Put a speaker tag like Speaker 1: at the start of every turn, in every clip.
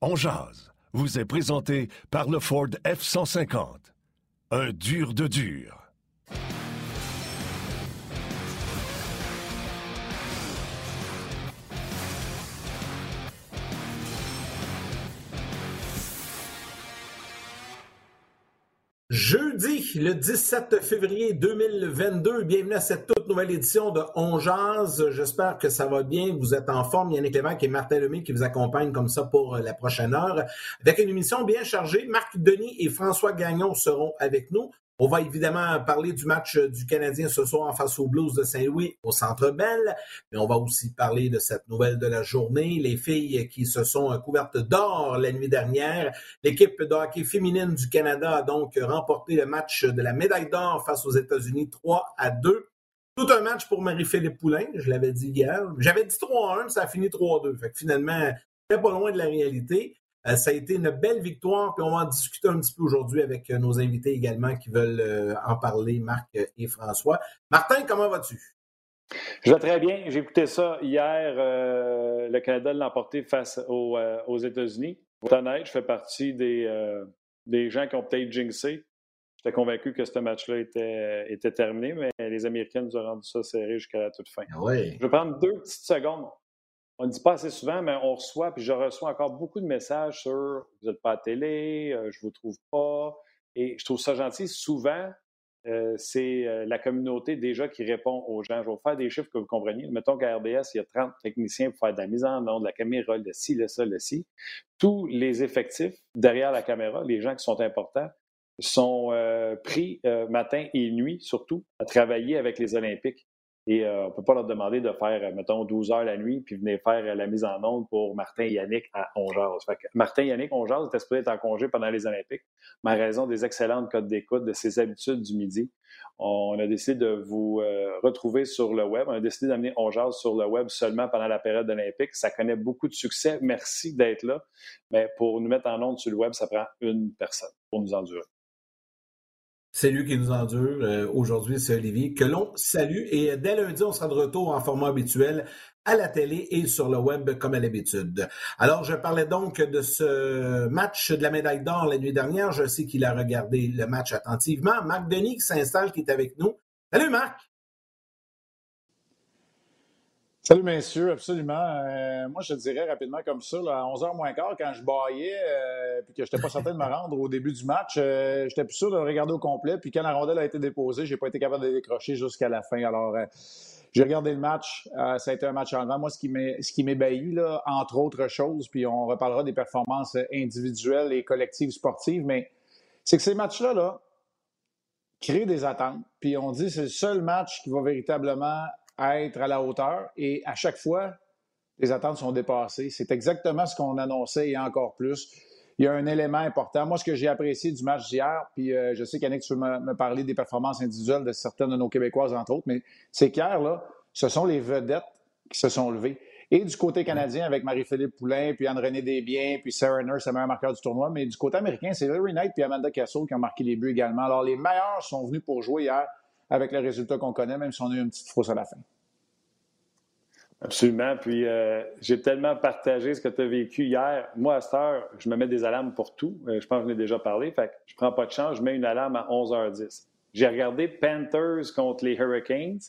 Speaker 1: On jase vous est présenté par le Ford F-150. Un dur de dur.
Speaker 2: Jeudi, le 17 février 2022, bienvenue à cette toute nouvelle édition de On J'espère que ça va bien, vous êtes en forme. Yannick Lévesque et Martin Lemay qui vous accompagnent comme ça pour la prochaine heure. Avec une émission bien chargée, Marc Denis et François Gagnon seront avec nous. On va évidemment parler du match du Canadien ce soir face aux Blues de Saint-Louis au Centre Bell, mais on va aussi parler de cette nouvelle de la journée, les filles qui se sont couvertes d'or la nuit dernière. L'équipe de hockey féminine du Canada a donc remporté le match de la médaille d'or face aux États-Unis 3 à 2. Tout un match pour Marie-Philippe Poulain, je l'avais dit hier. J'avais dit 3-1, ça a fini 3-2. Fait que finalement, pas loin de la réalité. Euh, ça a été une belle victoire, puis on va en discuter un petit peu aujourd'hui avec euh, nos invités également qui veulent euh, en parler, Marc et François. Martin, comment vas-tu?
Speaker 3: Je vais très bien. J'ai écouté ça hier. le Canada l'a emporté face aux, États-Unis. honnête, je fais partie des, des gens qui ont peut-être jinxé. J'étais convaincu que ce match-là était, était terminé, mais les Américains nous ont rendu ça serré jusqu'à la toute fin.
Speaker 2: Ah oui.
Speaker 3: Je vais prendre deux petites secondes on ne dit pas assez souvent, mais on reçoit, puis je reçois encore beaucoup de messages sur vous n'êtes pas à télé, euh, je ne vous trouve pas. Et je trouve ça gentil. Souvent, euh, c'est euh, la communauté déjà qui répond aux gens. Je vais vous faire des chiffres que vous compreniez. Mettons qu'à RDS, il y a 30 techniciens pour faire de la mise en onde, de la caméra, le ci, le ça, le ci. Tous les effectifs derrière la caméra, les gens qui sont importants, sont pris matin et nuit, surtout, à travailler avec les Olympiques. Et euh, on ne peut pas leur demander de faire, euh, mettons, 12 heures la nuit, puis venir faire euh, la mise en onde pour Martin et Yannick à Ongeaz. Martin et Yannick Ongeaz étaient supposés être en congé pendant les Olympiques, mais à raison des excellentes codes d'écoute, de ses habitudes du midi, on a décidé de vous retrouver sur le web. On a décidé d'amener Ongeaz sur le web seulement pendant la période olympique. Ça connaît beaucoup de succès. Merci d'être là. Mais pour nous mettre en onde sur le web, ça prend une personne pour nous endurer.
Speaker 2: C'est lui qui nous endure euh, aujourd'hui, c'est Olivier, que l'on salue. Et dès lundi, on sera de retour en format habituel à la télé et sur le web comme à l'habitude. Alors, je parlais donc de ce match de la médaille d'or la nuit dernière. Je sais qu'il a regardé le match attentivement. Marc Denis qui s'installe, qui est avec nous. Salut Marc!
Speaker 4: Salut, messieurs, absolument. Euh, moi, je te dirais rapidement comme ça, à 11h moins quart, quand je baillais euh, puis que je n'étais pas certain de me rendre au début du match, euh, j'étais plus sûr de le regarder au complet. Puis quand la rondelle a été déposée, j'ai pas été capable de décrocher jusqu'à la fin. Alors, j'ai regardé le match. ça a été un match enlevant. Moi, ce qui m'ébahit, là, entre autres choses, puis on reparlera des performances individuelles et collectives sportives, mais c'est que ces matchs-là, là, créent des attentes. Puis on dit c'est le seul match qui va véritablement être à la hauteur et à chaque fois, les attentes sont dépassées. C'est exactement ce qu'on annonçait et encore plus. Il y a un élément important. Moi, ce que j'ai apprécié du match d'hier, puis euh, je sais qu'Yannick, tu veux me, parler des performances individuelles de certaines de nos Québécoises, entre autres, mais c'est qu'hier, là, ce sont les vedettes qui se sont levées. Et du côté canadien, avec Marie-Philippe Poulain, puis Anne-Renée Desbiens, puis Sarah Nurse, la meilleure marqueur du tournoi. Mais du côté américain, c'est Larry Knight puis Amanda Castle qui ont marqué les buts également. Alors, les meilleurs sont venus pour jouer hier avec le résultat qu'on connaît, même si on a eu une petite fausse à la fin.
Speaker 3: Absolument. Puis euh, j'ai tellement partagé ce que tu as vécu hier. Moi, à cette heure, je me mets des alarmes pour tout. Euh, je pense que je l'ai déjà parlé. Fait que je prends pas de chance, je mets une alarme à 11h10. J'ai regardé Panthers contre les Hurricanes.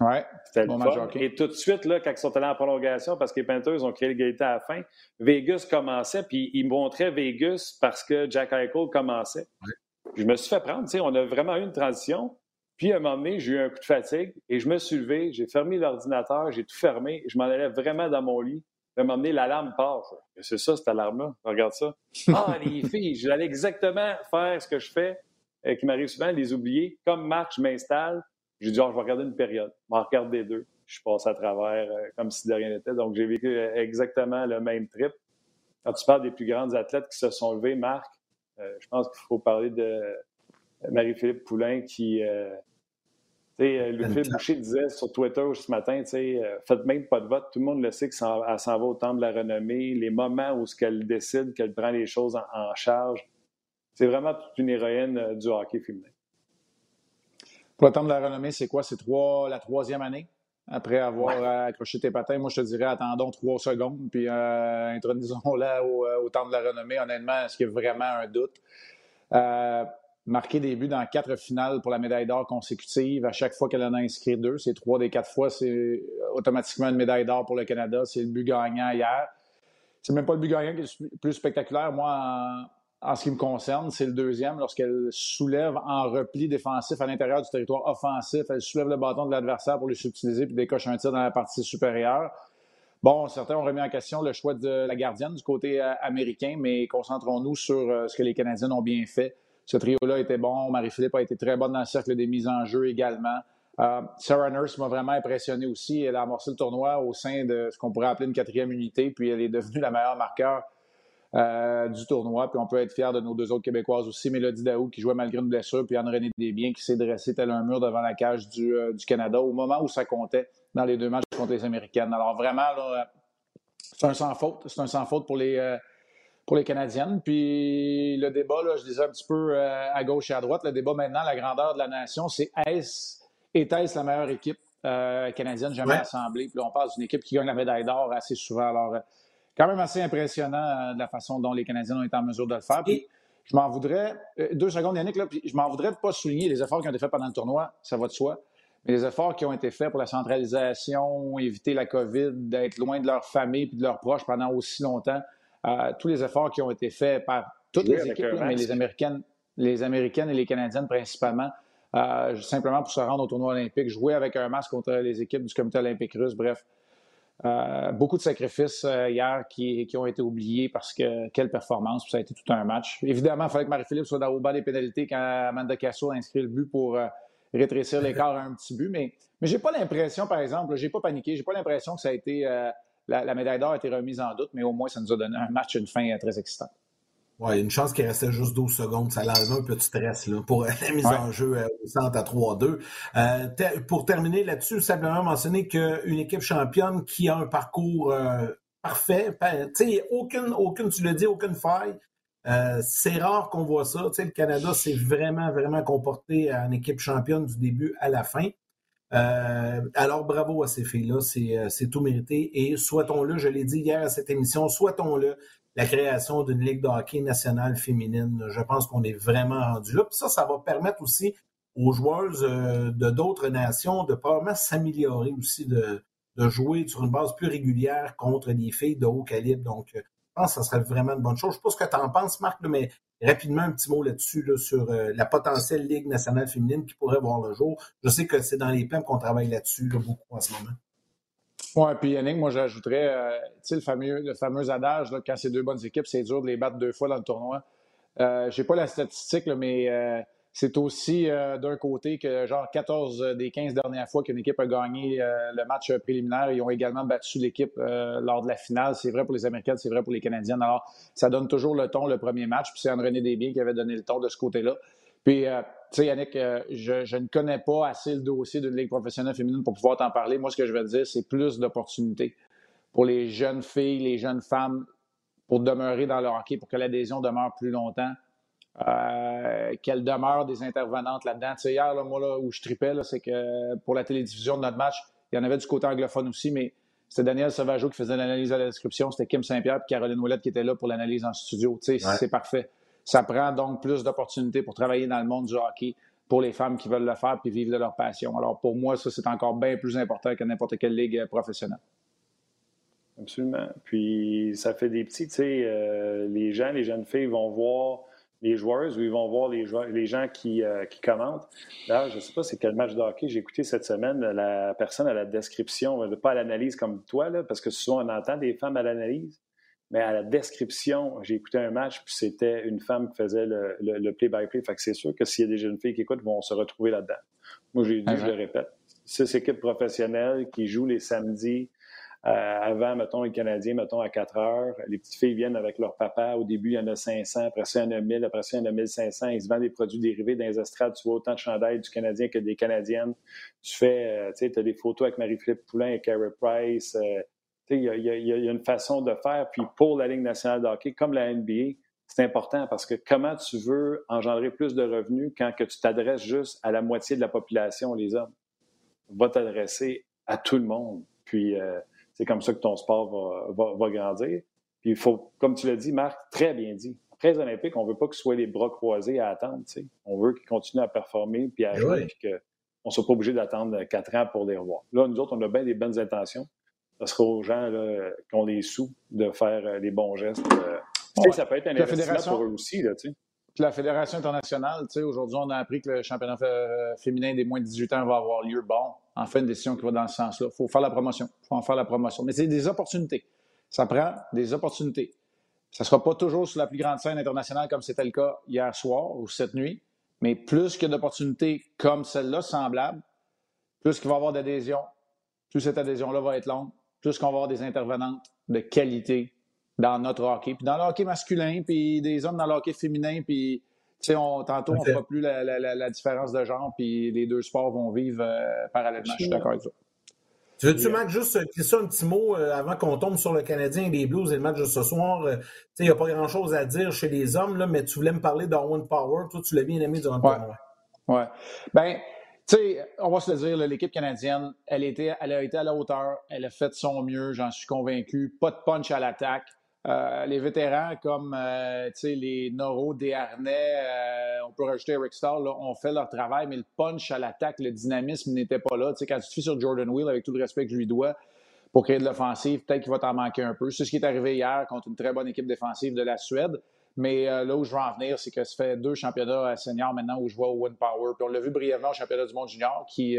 Speaker 4: Ouais.
Speaker 3: C'était le fun. Et tout de suite, là, quand ils sont allés en prolongation, parce que les Panthers ont créé l'égalité à la fin, Vegas commençait, puis ils montraient Vegas parce que Jack Eichel commençait. Je me suis fait prendre. On a vraiment eu une transition. Puis, à un moment donné, j'ai eu un coup de fatigue et je me suis levé, j'ai fermé l'ordinateur, j'ai tout fermé. Je m'en allais vraiment dans mon lit. À un moment donné, l'alarme part. C'est ça, cette alarme-là? Regarde ça. Ah, les filles, j'allais exactement faire ce que je fais, euh, qui m'arrive souvent, les oublier. Comme Marc, je m'installe. J'ai dit, oh, je vais regarder une période. Je vais regarder deux. Je suis passé à travers euh, comme si de rien n'était. Donc, j'ai vécu euh, exactement le même trip. Quand tu parles des plus grandes athlètes qui se sont levées, Marc, je pense qu'il faut parler de Marie-Philippe Poulain qui, euh, Louis Boucher disait sur Twitter ce matin, euh, faites même pas de vote, tout le monde le sait qu'elle s'en va au temps de la renommée, les moments où elle décide, qu'elle prend les choses en, charge. C'est vraiment toute une héroïne euh, du hockey féminin.
Speaker 4: Pour le temps de la renommée, c'est quoi? C'est trois, la troisième année après avoir accroché tes patins. Moi, je te dirais, attendons trois secondes, puis intronisons-la au, au, temps de la renommée. Honnêtement, est-ce qu'il y a vraiment un doute? Marqué des buts dans quatre finales pour la médaille d'or consécutive. À chaque fois qu'elle en a inscrit deux, c'est trois des quatre fois, c'est automatiquement une médaille d'or pour le Canada. C'est le but gagnant hier. C'est même pas le but gagnant qui est le plus spectaculaire. Moi, en, ce qui me concerne, c'est le deuxième lorsqu'elle soulève en repli défensif à l'intérieur du territoire offensif. Elle soulève le bâton de l'adversaire pour le subtiliser puis décoche un tir dans la partie supérieure. Bon, certains ont remis en question le choix de la gardienne du côté euh, américain, mais concentrons-nous sur euh, ce que les Canadiens ont bien fait. Ce trio-là était bon. Marie-Philippe a été très bonne dans le cercle des mises en jeu également. Euh, Sarah Nurse m'a vraiment impressionné aussi. Elle a amorcé le tournoi au sein de ce qu'on pourrait appeler une quatrième unité, puis elle est devenue la meilleure marqueur euh, du tournoi. Puis on peut être fier de nos deux autres Québécoises aussi. Mélodie Daou qui jouait malgré une blessure, puis Anne-Renée Desbiens qui s'est dressée tel un mur devant la cage du, euh, du, Canada au moment où ça comptait dans les deux matchs contre les Américaines. Alors vraiment, c'est un sans faute. C'est un sans faute pour les pour les Canadiennes. Puis le débat, là, je disais un petit peu euh, à gauche et à droite, le débat maintenant, la grandeur de la nation, c'est est-ce, est-ce la meilleure équipe euh, canadienne jamais assemblée? Puis là, on parle d'une équipe qui gagne la médaille d'or assez souvent. Alors, euh, quand même assez impressionnant de la façon dont les Canadiens ont été en mesure de le faire. Puis, je m'en voudrais, deux secondes Yannick, là, puis je m'en voudrais de pas souligner les efforts qui ont été faits pendant le tournoi, ça va de soi, mais les efforts qui ont été faits pour la centralisation, éviter la COVID, d'être loin de leur famille puis de leurs proches pendant aussi longtemps tous les efforts qui ont été faits par toutes les équipes, mais les Américaines, les Américaines et les Canadiennes principalement, euh, simplement pour se rendre au tournoi olympique, jouer avec un masque contre les équipes du comité olympique russe, bref. Euh, beaucoup de sacrifices euh, hier qui, ont été oubliés parce que quelle performance, ça a été tout un match. Évidemment, il fallait que Marie-Philippe soit dans au bas des pénalités quand Amanda Casso a inscrit le but pour rétrécir l'écart à un petit but. Mais, mais j'ai pas l'impression, par exemple, j'ai pas paniqué, j'ai pas l'impression que ça a été la, médaille d'or a été remise en doute, mais au moins, ça nous a donné un match, une fin euh, très excitante.
Speaker 2: Oui, une chance qu'il restait juste 12 secondes. Ça l'a un peu de stress là, pour la mise en jeu euh, au centre à 3-2. Euh, pour terminer là-dessus, simplement mentionner qu'une équipe championne qui a un parcours parfait, ben, aucune, aucune, tu l'as dit, aucune faille. c'est rare qu'on voit ça. le Canada s'est vraiment, vraiment comporté en équipe championne du début à la fin. Euh, alors, bravo à ces filles-là, euh, c'est tout mérité. Et souhaitons-le, je l'ai dit hier à cette émission, souhaitons-le la création d'une Ligue de hockey nationale féminine. Je pense qu'on est vraiment rendu là. Puis ça, ça va permettre aussi aux joueuses euh, de d'autres nations de probablement s'améliorer aussi, de, jouer sur une base plus régulière contre des filles de haut calibre. Donc, je pense que ça serait vraiment une bonne chose. Je ne sais pas ce que tu en penses, Marc, mais rapidement un petit mot là-dessus sur euh, la potentielle Ligue nationale féminine qui pourrait voir le jour. Je sais que c'est dans les plans qu'on travaille là-dessus beaucoup en ce moment.
Speaker 4: Oui, puis Yannick, moi j'ajouterais, euh, le fameux, le fameux adage, là, quand c'est deux bonnes équipes, c'est dur de les battre deux fois dans le tournoi. Euh, Je n'ai pas la statistique, mais euh, c'est aussi euh, d'un côté que, genre, 14 des 15 dernières fois qu'une équipe a gagné euh, le match préliminaire, ils ont également battu l'équipe euh, lors de la finale. C'est vrai pour les Américaines, c'est vrai pour les Canadiennes. Alors, ça donne toujours le ton le premier match. Puis c'est André Desbiens qui avait donné le ton de ce côté-là. Puis, tu sais, Yannick, je, je, ne connais pas assez le dossier d'une Ligue professionnelle féminine pour pouvoir t'en parler. Moi, ce que je veux dire, c'est plus d'opportunités pour les jeunes filles, les jeunes femmes, pour demeurer dans le hockey, pour que l'adhésion demeure plus longtemps. Euh, qu'elle demeure des intervenantes là-dedans? Tu sais, hier, là, moi, là, où je tripais, c'est que pour la télédiffusion de notre match, il y en avait du côté anglophone aussi, mais c'était Daniel Sauvageau qui faisait l'analyse à la description, c'était Kim Saint-Pierre et Caroline Ouellette qui étaient là pour l'analyse en studio. Tu sais, c'est parfait. Ça prend donc plus d'opportunités pour travailler dans le monde du hockey pour les femmes qui veulent le faire puis vivre de leur passion. Alors pour moi, ça, c'est encore bien plus important que n'importe quelle ligue professionnelle.
Speaker 3: Absolument. Puis ça fait des petits, tu sais, euh, les gens, les jeunes filles vont voir les joueuses où ils vont voir les, les gens qui, euh, qui commentent. Là, je ne sais pas c'est quel match de hockey j'ai écouté cette semaine. La personne à la description, pas à l'analyse comme toi, là, parce que souvent on entend des femmes à l'analyse, mais à la description, j'ai écouté un match, puis c'était une femme qui faisait le play-by-play. fait que c'est sûr que s'il y a des jeunes filles qui écoutent, vont se retrouver là-dedans. Moi, j'ai dit, je le répète, six équipes professionnelles qui jouent les samedis avant, mettons, les Canadiens, mettons, à 4 heures, les petites filles viennent avec leur papa. Au début, il y en a 500, après ça, il y en a 1000, après ça, il y en a 1500. Ils se vendent des produits dérivés dans les estrades. Tu vois autant de chandails du Canadien que des Canadiennes. Tu fais, euh, tu sais, tu as des photos avec Marie-Philippe Poulain et Carey Price. Euh, tu sais, il y, y, a une façon de faire. Puis pour la Ligue nationale de hockey, comme la NBA, c'est important parce que comment tu veux engendrer plus de revenus quand que tu t'adresses juste à la moitié de la population, les hommes? Va t'adresser à tout le monde. Puis c'est comme ça que ton sport va, va, grandir. Puis il faut, comme tu l'as dit, Marc, très bien dit. Très olympique, on ne veut pas que ce soit les bras croisés à attendre. On veut qu'ils continuent à performer puis à eh jouer, puis qu'on ne soit pas obligé d'attendre quatre ans pour les revoir. Là, nous autres, on a bien des bonnes intentions. Ce sera aux gens qui ont les sous de faire les bons gestes. Ça peut être un investissement pour eux aussi. Là,
Speaker 4: la Fédération internationale, aujourd'hui, on a appris que le championnat euh, féminin des moins de 18 ans va avoir lieu. Bon, enfin, une décision qui va dans ce sens-là. Il faut faire la promotion. Il faut en faire la promotion. Mais c'est des opportunités. Ça prend des opportunités. Ça ne sera pas toujours sur la plus grande scène internationale comme c'était le cas hier soir ou cette nuit, mais plus que d'opportunités comme celle-là, semblables, plus qu'il va y avoir d'adhésion, plus cette adhésion-là va être longue, plus qu'on va avoir des intervenantes de qualité dans notre hockey. Puis dans le hockey masculin, puis des hommes dans le hockey féminin, puis on, tantôt, on ne fera plus la, différence de genre, puis les deux sports vont vivre euh, parallèlement. Je suis d'accord avec ça.
Speaker 2: Tu veux-tu, Mac, juste ça un petit mot euh, avant qu'on tombe sur le Canadien et les Blues et le match de ce soir? Euh, il n'y a pas grand-chose à dire chez les hommes, là, mais tu voulais me parler d'Owen Power. Toi, tu l'as bien aimé durant le
Speaker 4: tournoi. Oui. Ben, tu sais, on va se le dire, l'équipe canadienne, elle, était, elle a été à la hauteur, elle a fait son mieux, j'en suis convaincu. Pas de punch à l'attaque. Euh, les vétérans comme euh, les Noro, Desharnais, euh, on peut rajouter Eric Starr, ont fait leur travail, mais le punch à l'attaque, le dynamisme n'était pas là. quand tu te sur Jordan Wheel, avec tout le respect que je lui dois, pour créer de l'offensive, peut-être qu'il va t'en manquer un peu. C'est ce qui est arrivé hier contre une très bonne équipe défensive de la Suède. Mais là où je veux en venir, c'est que ça fait deux championnats seniors maintenant où je vois Owen Power. Puis on l'a vu brièvement au championnat du monde junior, qui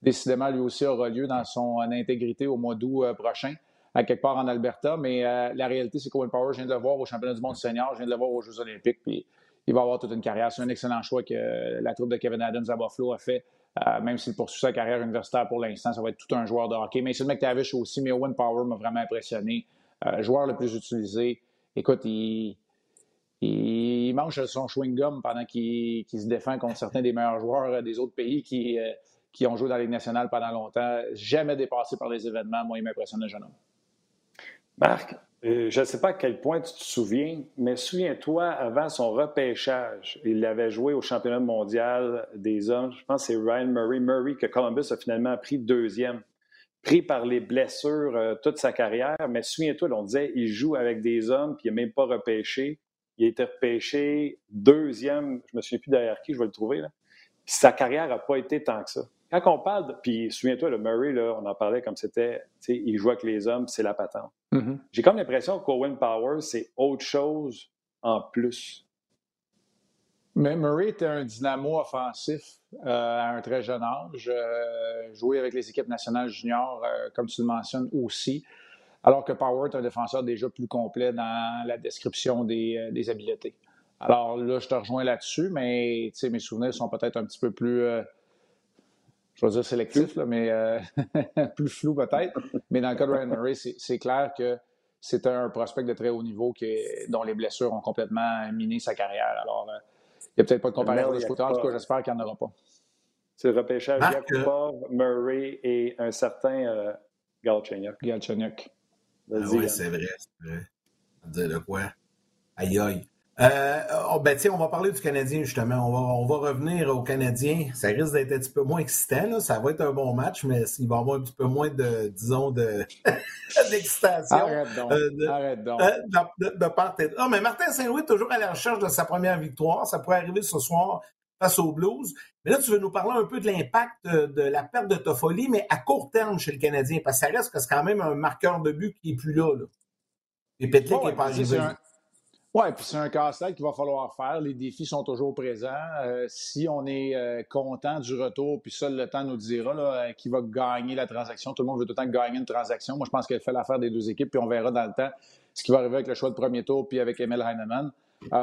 Speaker 4: décidément lui aussi aura lieu dans son intégrité au mois d'août prochain à quelque part en Alberta. Mais euh, la réalité, c'est qu'Owen Power, je viens de le voir au championnat du monde senior, je viens de le voir aux Jeux olympiques, puis il va avoir toute une carrière. C'est un excellent choix que la troupe de Kevin Adams à Buffalo a fait. Euh, même s'il poursuit sa carrière universitaire pour l'instant, ça va être tout un joueur de hockey. Mais c'est le McTavish aussi, mais Owen Power m'a vraiment impressionné. Euh, joueur le plus utilisé. Écoute, il, il, mange son chewing-gum pendant qu'il se défend contre certains des meilleurs joueurs des autres pays qui, qui ont joué dans la Ligue nationale pendant longtemps. Jamais dépassé par les événements. Moi, il m'impressionne le jeune homme.
Speaker 3: Marc, euh, je ne sais pas à quel point tu te souviens, mais souviens-toi, avant son repêchage, il avait joué au championnat mondial des hommes. Je pense que c'est Ryan Murray. Murray que Columbus a finalement pris deuxième. Pris par les blessures euh, toute sa carrière. Mais souviens-toi, on disait il joue avec des hommes, puis il n'a même pas repêché. Il a été repêché deuxième, je me souviens plus derrière qui, je vais le trouver. Sa carrière n'a pas été tant que ça. Quand on parle, de, puis souviens-toi, le Murray, là, on en parlait comme c'était, il joue avec les hommes, c'est la patente. Mm-hmm. J'ai comme l'impression qu'Owen Power, c'est autre chose en plus.
Speaker 4: Mais Murray était un dynamo offensif euh, à un très jeune âge. Euh, joué avec les équipes nationales juniors, euh, comme tu le mentionnes aussi. Alors que Power est un défenseur déjà plus complet dans la description des, des habiletés. Alors là, je te rejoins là-dessus, mais mes souvenirs sont peut-être un petit peu plus je vais dire sélectif, mais euh, plus flou peut-être. Mais dans le cas de Ryan Murray, c'est clair que c'est un prospect de très haut niveau qui dont les blessures ont complètement miné sa carrière. Alors, euh, il n'y a peut-être pas de comparaison de ce côté. En tout cas, j'espère qu'il n'y en aura pas.
Speaker 3: C'est le repêchage Yakupov, Murray et un certain euh, Galchenyuk.
Speaker 4: Galchenyuk.
Speaker 2: Ah oui, c'est vrai, c'est vrai. Dire de quoi? Aïe aïe. Euh, oh, ben, on va parler du Canadien, justement. On va, on va revenir au Canadien. Ça risque d'être un petit peu moins excitant. Là. Ça va être un bon match, mais il va y avoir un petit peu moins de, disons, de, d'excitation.
Speaker 4: Arrête donc. Euh, Arrête donc.
Speaker 2: Euh, de, de, part et... Non, mais Martin Saint-Louis est toujours à la recherche de sa première victoire. Ça pourrait arriver ce soir face aux Blues. Mais là, tu veux nous parler un peu de l'impact de, la perte de Toffoli, mais à court terme chez le Canadien, parce que ça reste que c'est quand même un marqueur de but qui n'est plus là. là. Et Petlik n'est pas arrivé.
Speaker 4: Oui, puis c'est un casse-tête qu'il va falloir faire. Les défis sont toujours présents. Euh, si on est euh, content du retour, puis seul le temps nous dira là, euh, qui va gagner la transaction. Tout le monde veut tout le temps gagner une transaction. Moi, je pense qu'elle fait l'affaire des deux équipes, puis on verra dans le temps ce qui va arriver avec le choix de premier tour, puis avec Emil Heinemann.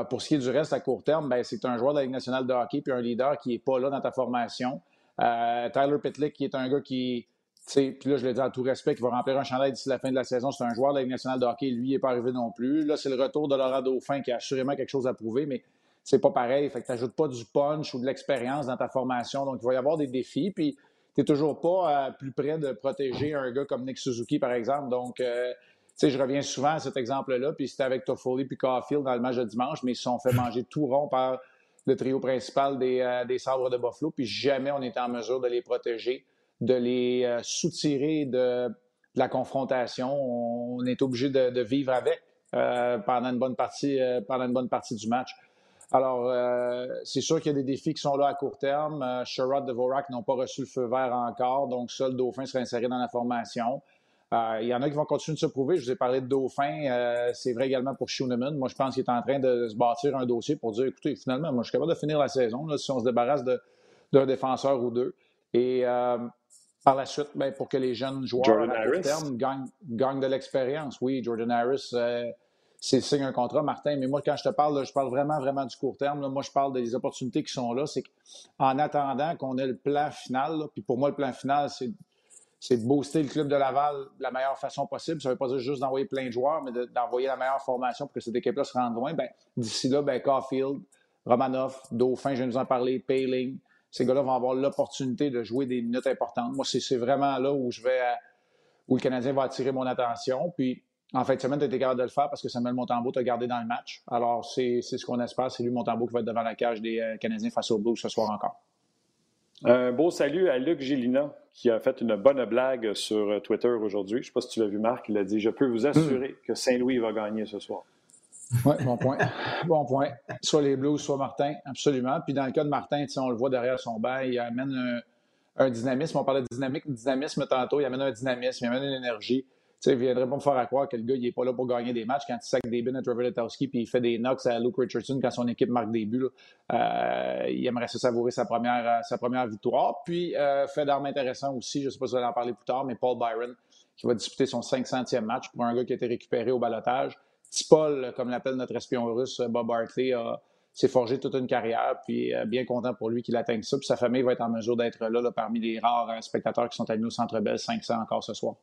Speaker 4: pour ce qui est du reste à court terme, ben, c'est un joueur de la Ligue nationale de hockey, puis un leader qui n'est pas là dans ta formation. Tyler Pitlick, qui est un gars qui puis là, je le dis à tout respect, qu'il va remplir un chandail d'ici la fin de la saison. C'est un joueur de la Ligue nationale de hockey. Lui, il n'est pas arrivé non plus. Là, c'est le retour de Laurent Dauphin qui a assurément quelque chose à prouver, mais c'est pas pareil. Fait que tu n'ajoutes pas du punch ou de l'expérience dans ta formation. Donc, il va y avoir des défis. Puis, tu n'es toujours pas euh, plus près de protéger un gars comme Nick Suzuki, par exemple. Donc, euh, je reviens souvent à cet exemple-là. Puis, c'était avec Toffoli puis Caulfield dans le match de dimanche, mais ils se sont fait manger tout rond par le trio principal des, euh, des sabres de Buffalo. Puis, jamais on était en mesure de les protéger de les euh, soutirer de, la confrontation. On est obligé de, vivre avec pendant, une bonne partie, pendant une bonne partie du match. Alors, c'est sûr qu'il y a des défis qui sont là à court terme. Sherrod de Vorak n'ont pas reçu le feu vert encore, donc seul Dauphin sera inséré dans la formation. Euh, il y en a qui vont continuer de se prouver. Je vous ai parlé de Dauphin. Euh, c'est vrai également pour Schooneman. Moi, je pense qu'il est en train de se bâtir un dossier pour dire, écoutez, finalement, moi, je suis capable de finir la saison là, si on se débarrasse d'un défenseur ou deux. Et euh, par la suite, ben, pour que les jeunes joueurs à court terme gagnent, de l'expérience. Oui, Jordan Harris, c'est signe un contrat, Martin. Mais moi, quand je te parle, je parle vraiment, vraiment du court terme. Moi, je parle des opportunités qui sont là. C'est qu'en attendant qu'on ait le plan final, puis pour moi, le plan final, c'est c'est de booster le club de Laval de la meilleure façon possible. Ça ne veut pas dire juste d'envoyer plein de joueurs, mais d'envoyer la meilleure formation pour que cette équipe-là se rende loin. Ben, D'ici là, ben, Caulfield, Romanoff, Dauphin, je viens de vous en parler, Payling, ces gars-là vont avoir l'opportunité de jouer des minutes importantes. Moi, c'est vraiment là où je vais, où le Canadien va attirer mon attention. Puis, en fin de semaine, tu été capable de le faire parce que Samuel Montembeau t'a gardé dans le match. Alors, c'est ce qu'on espère. C'est lui, Montembeau, qui va être devant la cage des euh, Canadiens face au Blues ce soir encore.
Speaker 3: Un beau salut à Luc Gélina, qui a fait une bonne blague sur euh, Twitter aujourd'hui. Je ne sais pas si tu l'as vu, Marc. Il a dit Je peux vous assurer que Saint-Louis va gagner ce soir.
Speaker 4: Oui, bon point. bon point. Soit les Blues, soit Martin, absolument. Puis dans le cas de Martin, on le voit derrière son banc, il amène un, dynamisme. On parlait de dynamique, dynamisme tantôt. Il amène un dynamisme, il amène une énergie sais, il viendrait pas me faire croire que le gars, il n'est pas là pour gagner des matchs quand il sac des buts à Trevor Letowski puis il fait des knocks à Luke Richardson quand son équipe marque des buts. Euh, il aimerait se savourer sa première, euh, sa première victoire. Puis, euh, fait d'armes intéressant aussi, je ne sais pas si vous allez en parler plus tard, mais Paul Byron qui va disputer son 500e match pour un gars qui a été récupéré au balotage. Petit Paul, comme l'appelle notre espion russe, Bob Barkley, s'est forgé toute une carrière, puis bien content pour lui qu'il atteigne ça. Puis sa famille va être en mesure d'être là, là, parmi les rares spectateurs qui sont admis au Centre Bell 500 encore ce soir.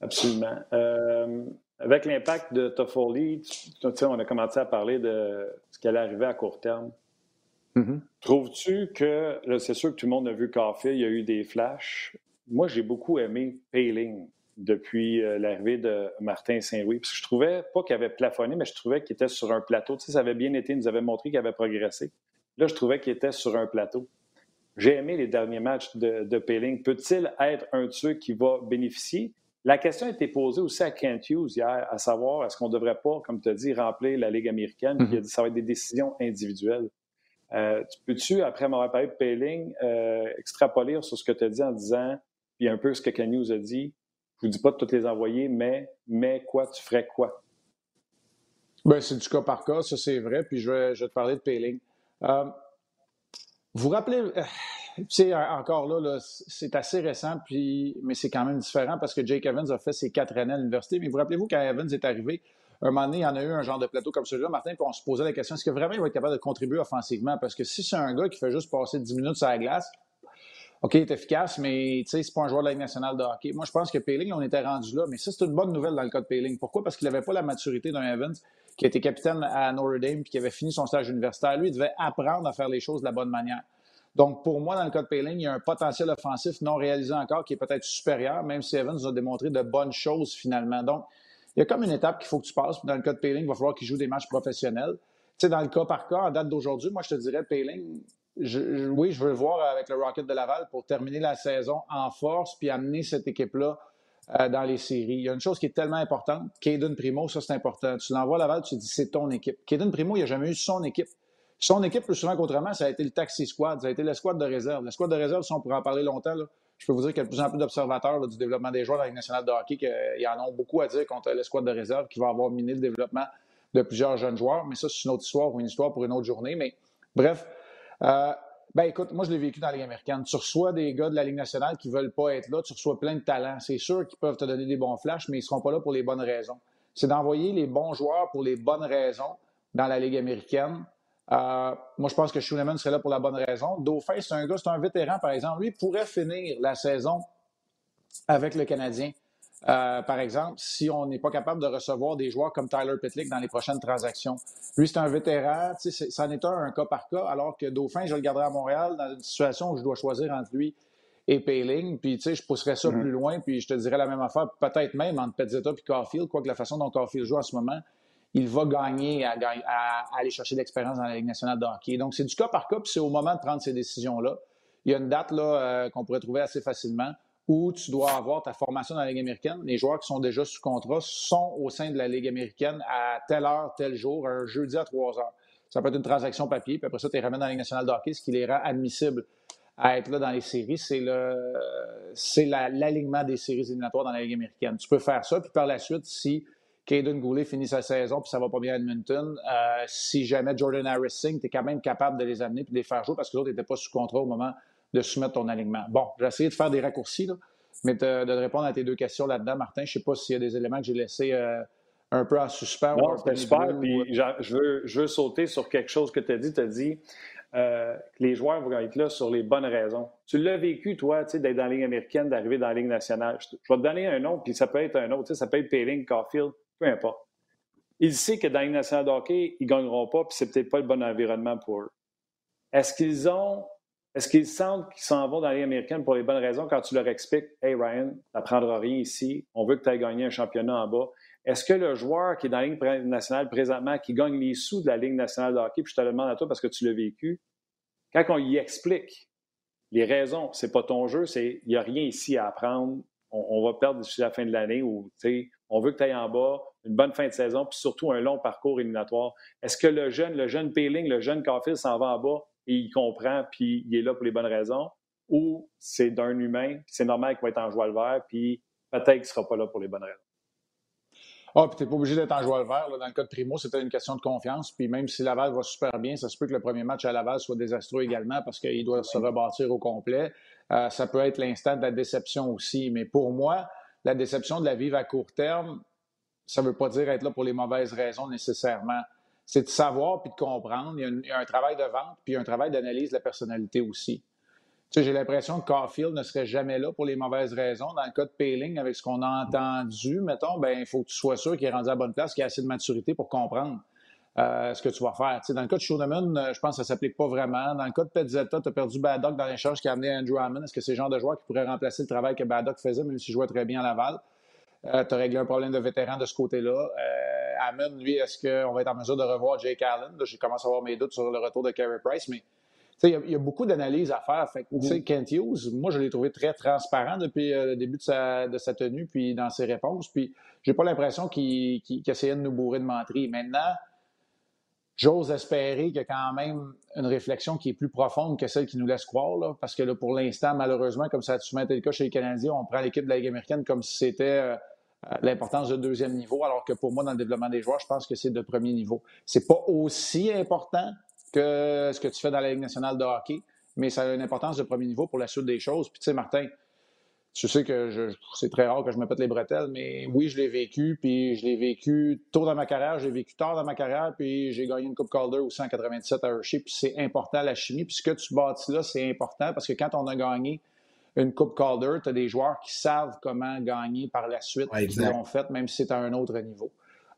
Speaker 3: Absolument. Euh, avec l'impact de Toffoli, on a commencé à parler de ce qui allait arriver à court terme. Mm-hmm. Trouves-tu que, là, c'est sûr que tout le monde a vu Café, il y a eu des flashs. Moi, j'ai beaucoup aimé Payling depuis euh, l'arrivée de Martin Saint-Louis. Parce que je trouvais, pas qu'il avait plafonné, mais je trouvais qu'il était sur un plateau. Tu sais, ça avait bien été, il nous avait montré qu'il avait progressé. Là, je trouvais qu'il était sur un plateau. J'ai aimé les derniers matchs de, de Payling. Peut-il être un de ceux qui va bénéficier? La question a été posée aussi à Kent Hughes hier, à savoir est-ce qu'on ne devrait pas, comme tu as dit, remplir la Ligue américaine, mm a dit ça va être des décisions individuelles. Euh, peux-tu, après m'avoir parlé de Payling, euh, extrapoler sur ce que tu as dit en disant, puis un peu ce que Ken Hughes a dit, je vous dis pas de toutes les envoyer, mais, mais quoi, tu ferais quoi?
Speaker 4: Ben, c'est du cas par cas, ça c'est vrai, puis je vais, te parler de Payling. Euh, vous rappelez, tu sais, encore là, c'est assez récent, puis, mais c'est quand même différent parce que Jake Evans a fait ses quatre années à l'université. Mais vous rappelez-vous, quand Evans est arrivé, un moment donné, il y en a eu un genre de plateau comme celui-là, Martin, puis on se posait la question est-ce que vraiment il va être capable de contribuer offensivement? Parce que si c'est un gars qui fait juste passer 10 minutes sur la glace, OK, il est efficace, mais c'est pas un joueur de la nationale de hockey. Moi, je pense que Payling, on était rendu là, mais ça, c'est une bonne nouvelle dans le cas de Payling. Pourquoi? Parce qu'il n'avait pas la maturité d'un Evans qui était capitaine à Notre Dame puis qui avait fini son stage universitaire. Lui, il devait apprendre à faire les choses de la bonne manière. Donc, pour moi, dans le cas de Payling, il y a un potentiel offensif non réalisé encore qui est peut-être supérieur, même si Evans a démontré de bonnes choses finalement. Donc, il y a comme une étape qu'il faut que tu passes. Dans le cas de Payling, il va falloir qu'il joue des matchs professionnels. Tu sais, dans le cas par cas, en date d'aujourd'hui, moi, je te dirais, Oui, je veux le voir avec le Rocket de Laval pour terminer la saison en force puis amener cette équipe-là euh, dans les séries. Il y a une chose qui est tellement importante. Caden Primo, ça, c'est important. Tu l'envoies à Laval, tu te dis, c'est ton équipe. Caden Primo, il n'a jamais eu son équipe. Son équipe, plus souvent qu'autrement, ça a été le taxi squad, ça a été le squad de réserve. Le squad de réserve, si on pourrait en parler longtemps, je peux vous dire qu'il y a de plus en plus d'observateurs du développement des joueurs dans la Ligue de hockey y en ont beaucoup à dire contre le squad de réserve qui va avoir miné le développement de plusieurs jeunes joueurs. Mais ça, c'est une autre histoire ou une histoire pour une autre journée. Mais bref, euh, ben écoute, moi je l'ai vécu dans la Ligue américaine. Tu reçois des gars de la Ligue nationale qui veulent pas être là, tu reçois plein de talents. C'est sûr qu'ils peuvent te donner des bons flashs, mais ils seront pas là pour les bonnes raisons. C'est d'envoyer les bons joueurs pour les bonnes raisons dans la Ligue américaine euh, moi, je pense que Schooneman serait là pour la bonne raison. Dauphin, c'est un gars, c'est un vétéran, par exemple. Lui pourrait finir la saison avec le Canadien. Euh, par exemple, si on n'est pas capable de recevoir des joueurs comme Tyler Pitlick dans les prochaines transactions. Lui, c'est un vétéran, ça n'est un, un cas par cas, alors que Dauphin, je le garderai à Montréal dans une situation où je dois choisir entre lui et Payling. Puis, tu sais, je pousserais ça mm-hmm. plus loin, puis je te dirais la même affaire, peut-être même entre Pezzetta et Caulfield, quoique la façon dont Caulfield joue en ce moment, il va gagner à, aller chercher l'expérience dans la Ligue nationale de hockey. Donc, c'est du cas par cas, puis c'est au moment de prendre ces décisions-là il y a une date là, qu'on pourrait trouver assez facilement où tu dois avoir ta formation dans la Ligue américaine. Les joueurs qui sont déjà sous contrat sont au sein de la Ligue américaine à telle heure, tel jour, un jeudi à 3 heures. Ça peut être une transaction papier, puis après ça, tu les ramènes dans la Ligue nationale de ce qui les rend admissibles à être là dans les séries. C'est l'alignement des séries éliminatoires dans la Ligue américaine. Tu peux faire ça, puis par la suite, si Caden Goulet finit sa saison puis ça va pas bien à Edmonton, euh, si jamais Jordan Harris signe, tu es quand même capable de les amener puis de les faire jouer parce que les autres n'étaient pas sous contrat au moment de soumettre ton alignement. Bon, j'ai essayé de faire des raccourcis, là, mais de, répondre à tes deux questions là-dedans, Martin. Je ne sais pas s'il y a des éléments que j'ai laissés euh, un peu en suspens.
Speaker 3: Non, c'était super. Puis je, veux, je veux sauter sur quelque chose que tu as dit. Tu as dit euh, que les joueurs vont être là sur les bonnes raisons. Tu l'as vécu, toi, d'être dans la Ligue américaine, d'arriver dans la Ligue nationale. Je, vais te donner un nom, puis ça peut être un autre. Ça peut être Payling, Caulfield, peu importe. Il sait que dans la Ligue nationale de hockey, ils ne gagneront pas, puis c'est peut-être pas le bon environnement pour eux. Est-ce qu'ils ont est-ce qu'ils sentent qu'ils s'en vont dans la Ligue américaine pour les bonnes raisons? Quand tu leur expliques Hey Ryan, tu n'apprendras rien ici, on veut que tu aies gagné un championnat en bas. Est-ce que le joueur qui est dans la Ligue nationale présentement, qui gagne les sous de la Ligue nationale de hockey, puis je te le demande à toi parce que tu l'as vécu, quand on y explique les raisons, c'est pas ton jeu, c'est il n'y a rien ici à apprendre, on, va perdre d'ici la fin de l'année ou on veut que tu ailles en bas, une bonne fin de saison, puis surtout un long parcours éliminatoire. Est-ce que le jeune, le jeune Payling, le jeune Caulfield s'en va en bas? Et il comprend, puis il est là pour les bonnes raisons, ou c'est d'un humain, c'est normal qu'il va être en joie le vert, puis peut-être qu'il ne sera pas là pour les bonnes raisons.
Speaker 4: Ah, puis tu n'es pas obligé d'être en joie le vert. Dans le cas de Primo, c'était une question de confiance. Puis même si Laval va super bien, ça se peut que le premier match à Laval soit désastreux également parce qu'il doit se rebâtir au complet. Euh, ça peut être l'instant de la déception aussi. Mais pour moi, la déception de la vivre à court terme, ça ne veut pas dire être là pour les mauvaises raisons nécessairement c'est de savoir puis de comprendre. Il y, a un, travail de vente puis un travail d'analyse de la personnalité aussi. Tu sais, j'ai l'impression que Caulfield ne serait jamais là pour les mauvaises raisons. Dans le cas de Payling, avec ce qu'on a entendu, mettons, ben il faut que tu sois sûr qu'il est rendu à la bonne place, qu'il a assez de maturité pour comprendre euh, ce que tu vas faire. Tu sais, dans le cas de Schoenemann, euh, je pense que ça ne s'applique pas vraiment. Dans le cas de Petzetta, tu as perdu Baddock dans l'échange qui a amené Andrew Hammond. Est-ce que c'est le genre de joueur qui pourrait remplacer le travail que Baddock faisait, même s'il jouait très bien à Laval? Euh, tu as réglé un problème de vétéran de ce côté-là. Hammond, lui, est-ce qu'on va être en mesure de revoir Jake Allen? Là, j'ai commencé à avoir mes doutes sur le retour de Carey Price, mais il y, a beaucoup d'analyses à faire. Fait mm-hmm. Kent Hughes, moi, je l'ai trouvé très transparent depuis euh, le début de sa, de sa, tenue, puis dans ses réponses. Puis, j'ai pas l'impression qu'il essayait de nous bourrer de menterie. Maintenant, j'ose espérer qu'il y a quand même une réflexion qui est plus profonde que celle qui nous laisse croire. Parce que là, pour l'instant, malheureusement, comme ça a souvent été le cas chez les Canadiens, on prend l'équipe de la Ligue américaine comme si c'était. Euh, euh, l'importance de deuxième niveau, alors que pour moi, dans le développement des joueurs, je pense que c'est de premier niveau. C'est pas aussi important que ce que tu fais dans la Ligue nationale de hockey, mais ça a une importance de premier niveau pour la suite des choses. Puis tu sais, Martin, tu sais que c'est très rare que je me pète les bretelles, mais oui, je l'ai vécu, puis je l'ai vécu tôt dans ma carrière, j'ai vécu tard dans ma carrière, puis j'ai gagné une Coupe Calder aussi en 97 à Hershey, puis c'est important la chimie, puis ce que tu bâtis là, c'est important parce que quand on a gagné une Coupe Calder, tu as des joueurs qui savent comment gagner par la suite, ouais, qui l'ont fait, même si c'est à un autre niveau.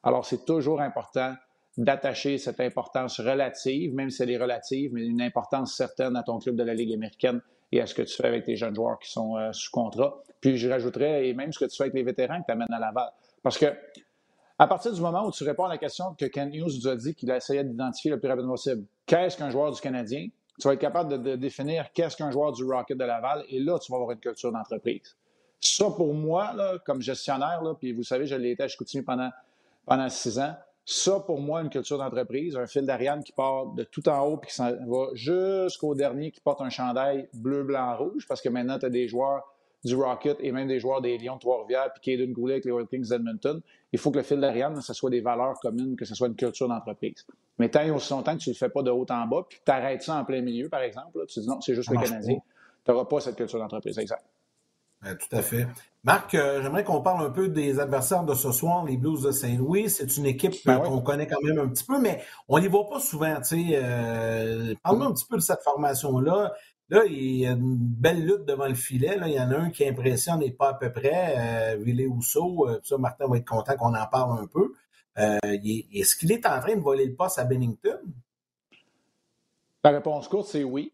Speaker 4: Alors, c'est toujours important d'attacher cette importance relative, même si elle est relative, mais une importance certaine à ton club de la Ligue américaine et à ce que tu fais avec tes jeunes joueurs qui sont euh, sous contrat. Puis je rajouterais, et même ce que tu fais avec les vétérans que tu amènes à Laval. Parce que à partir du moment où tu réponds à la question que Ken Hughes nous a dit qu'il essayait d'identifier le plus rapidement possible, qu'est-ce qu'un joueur du Canadien? tu vas être capable de, définir qu'est-ce qu'un joueur du Rocket de Laval et là, tu vas avoir une culture d'entreprise. Ça, pour moi, là, comme gestionnaire, puis vous savez, je l'ai été à Chicoutimi pendant, pendant six ans, ça, pour moi, une culture d'entreprise, un fil d'Ariane qui part de tout en haut puis qui s'en va jusqu'au dernier qui porte un chandail bleu, blanc, rouge, parce que maintenant, tu as des joueurs du Rocket et même des joueurs des Lions de Trois-Rivières puis Caden Goulet avec les World Kings d'Edmonton. Il faut que le fil d'Ariane, ce soit des valeurs communes, que ce soit une culture d'entreprise. Mais tant et aussi longtemps que tu ne le fais pas de haut en bas, puis tu arrêtes ça en plein milieu, par exemple, tu dis non, c'est juste les Canadiens, tu n'auras pas cette culture d'entreprise. Exact.
Speaker 2: Tout à fait. Marc, euh, j'aimerais qu'on parle un peu des adversaires de ce soir, les Blues de Saint-Louis. C'est une équipe ben qu'on connaît quand même un petit peu, mais on ne les voit pas souvent. Euh, Parle-nous un petit peu de cette formation-là. Là, il y a une belle lutte devant le filet. Là. Il y en a un qui impressionne et pas à peu près. Euh, Ville Housseau, euh, ça, Martin va être content qu'on en parle un peu. Euh, est-ce qu'il est en train de voler le poste à Bennington?
Speaker 4: La réponse courte, c'est oui.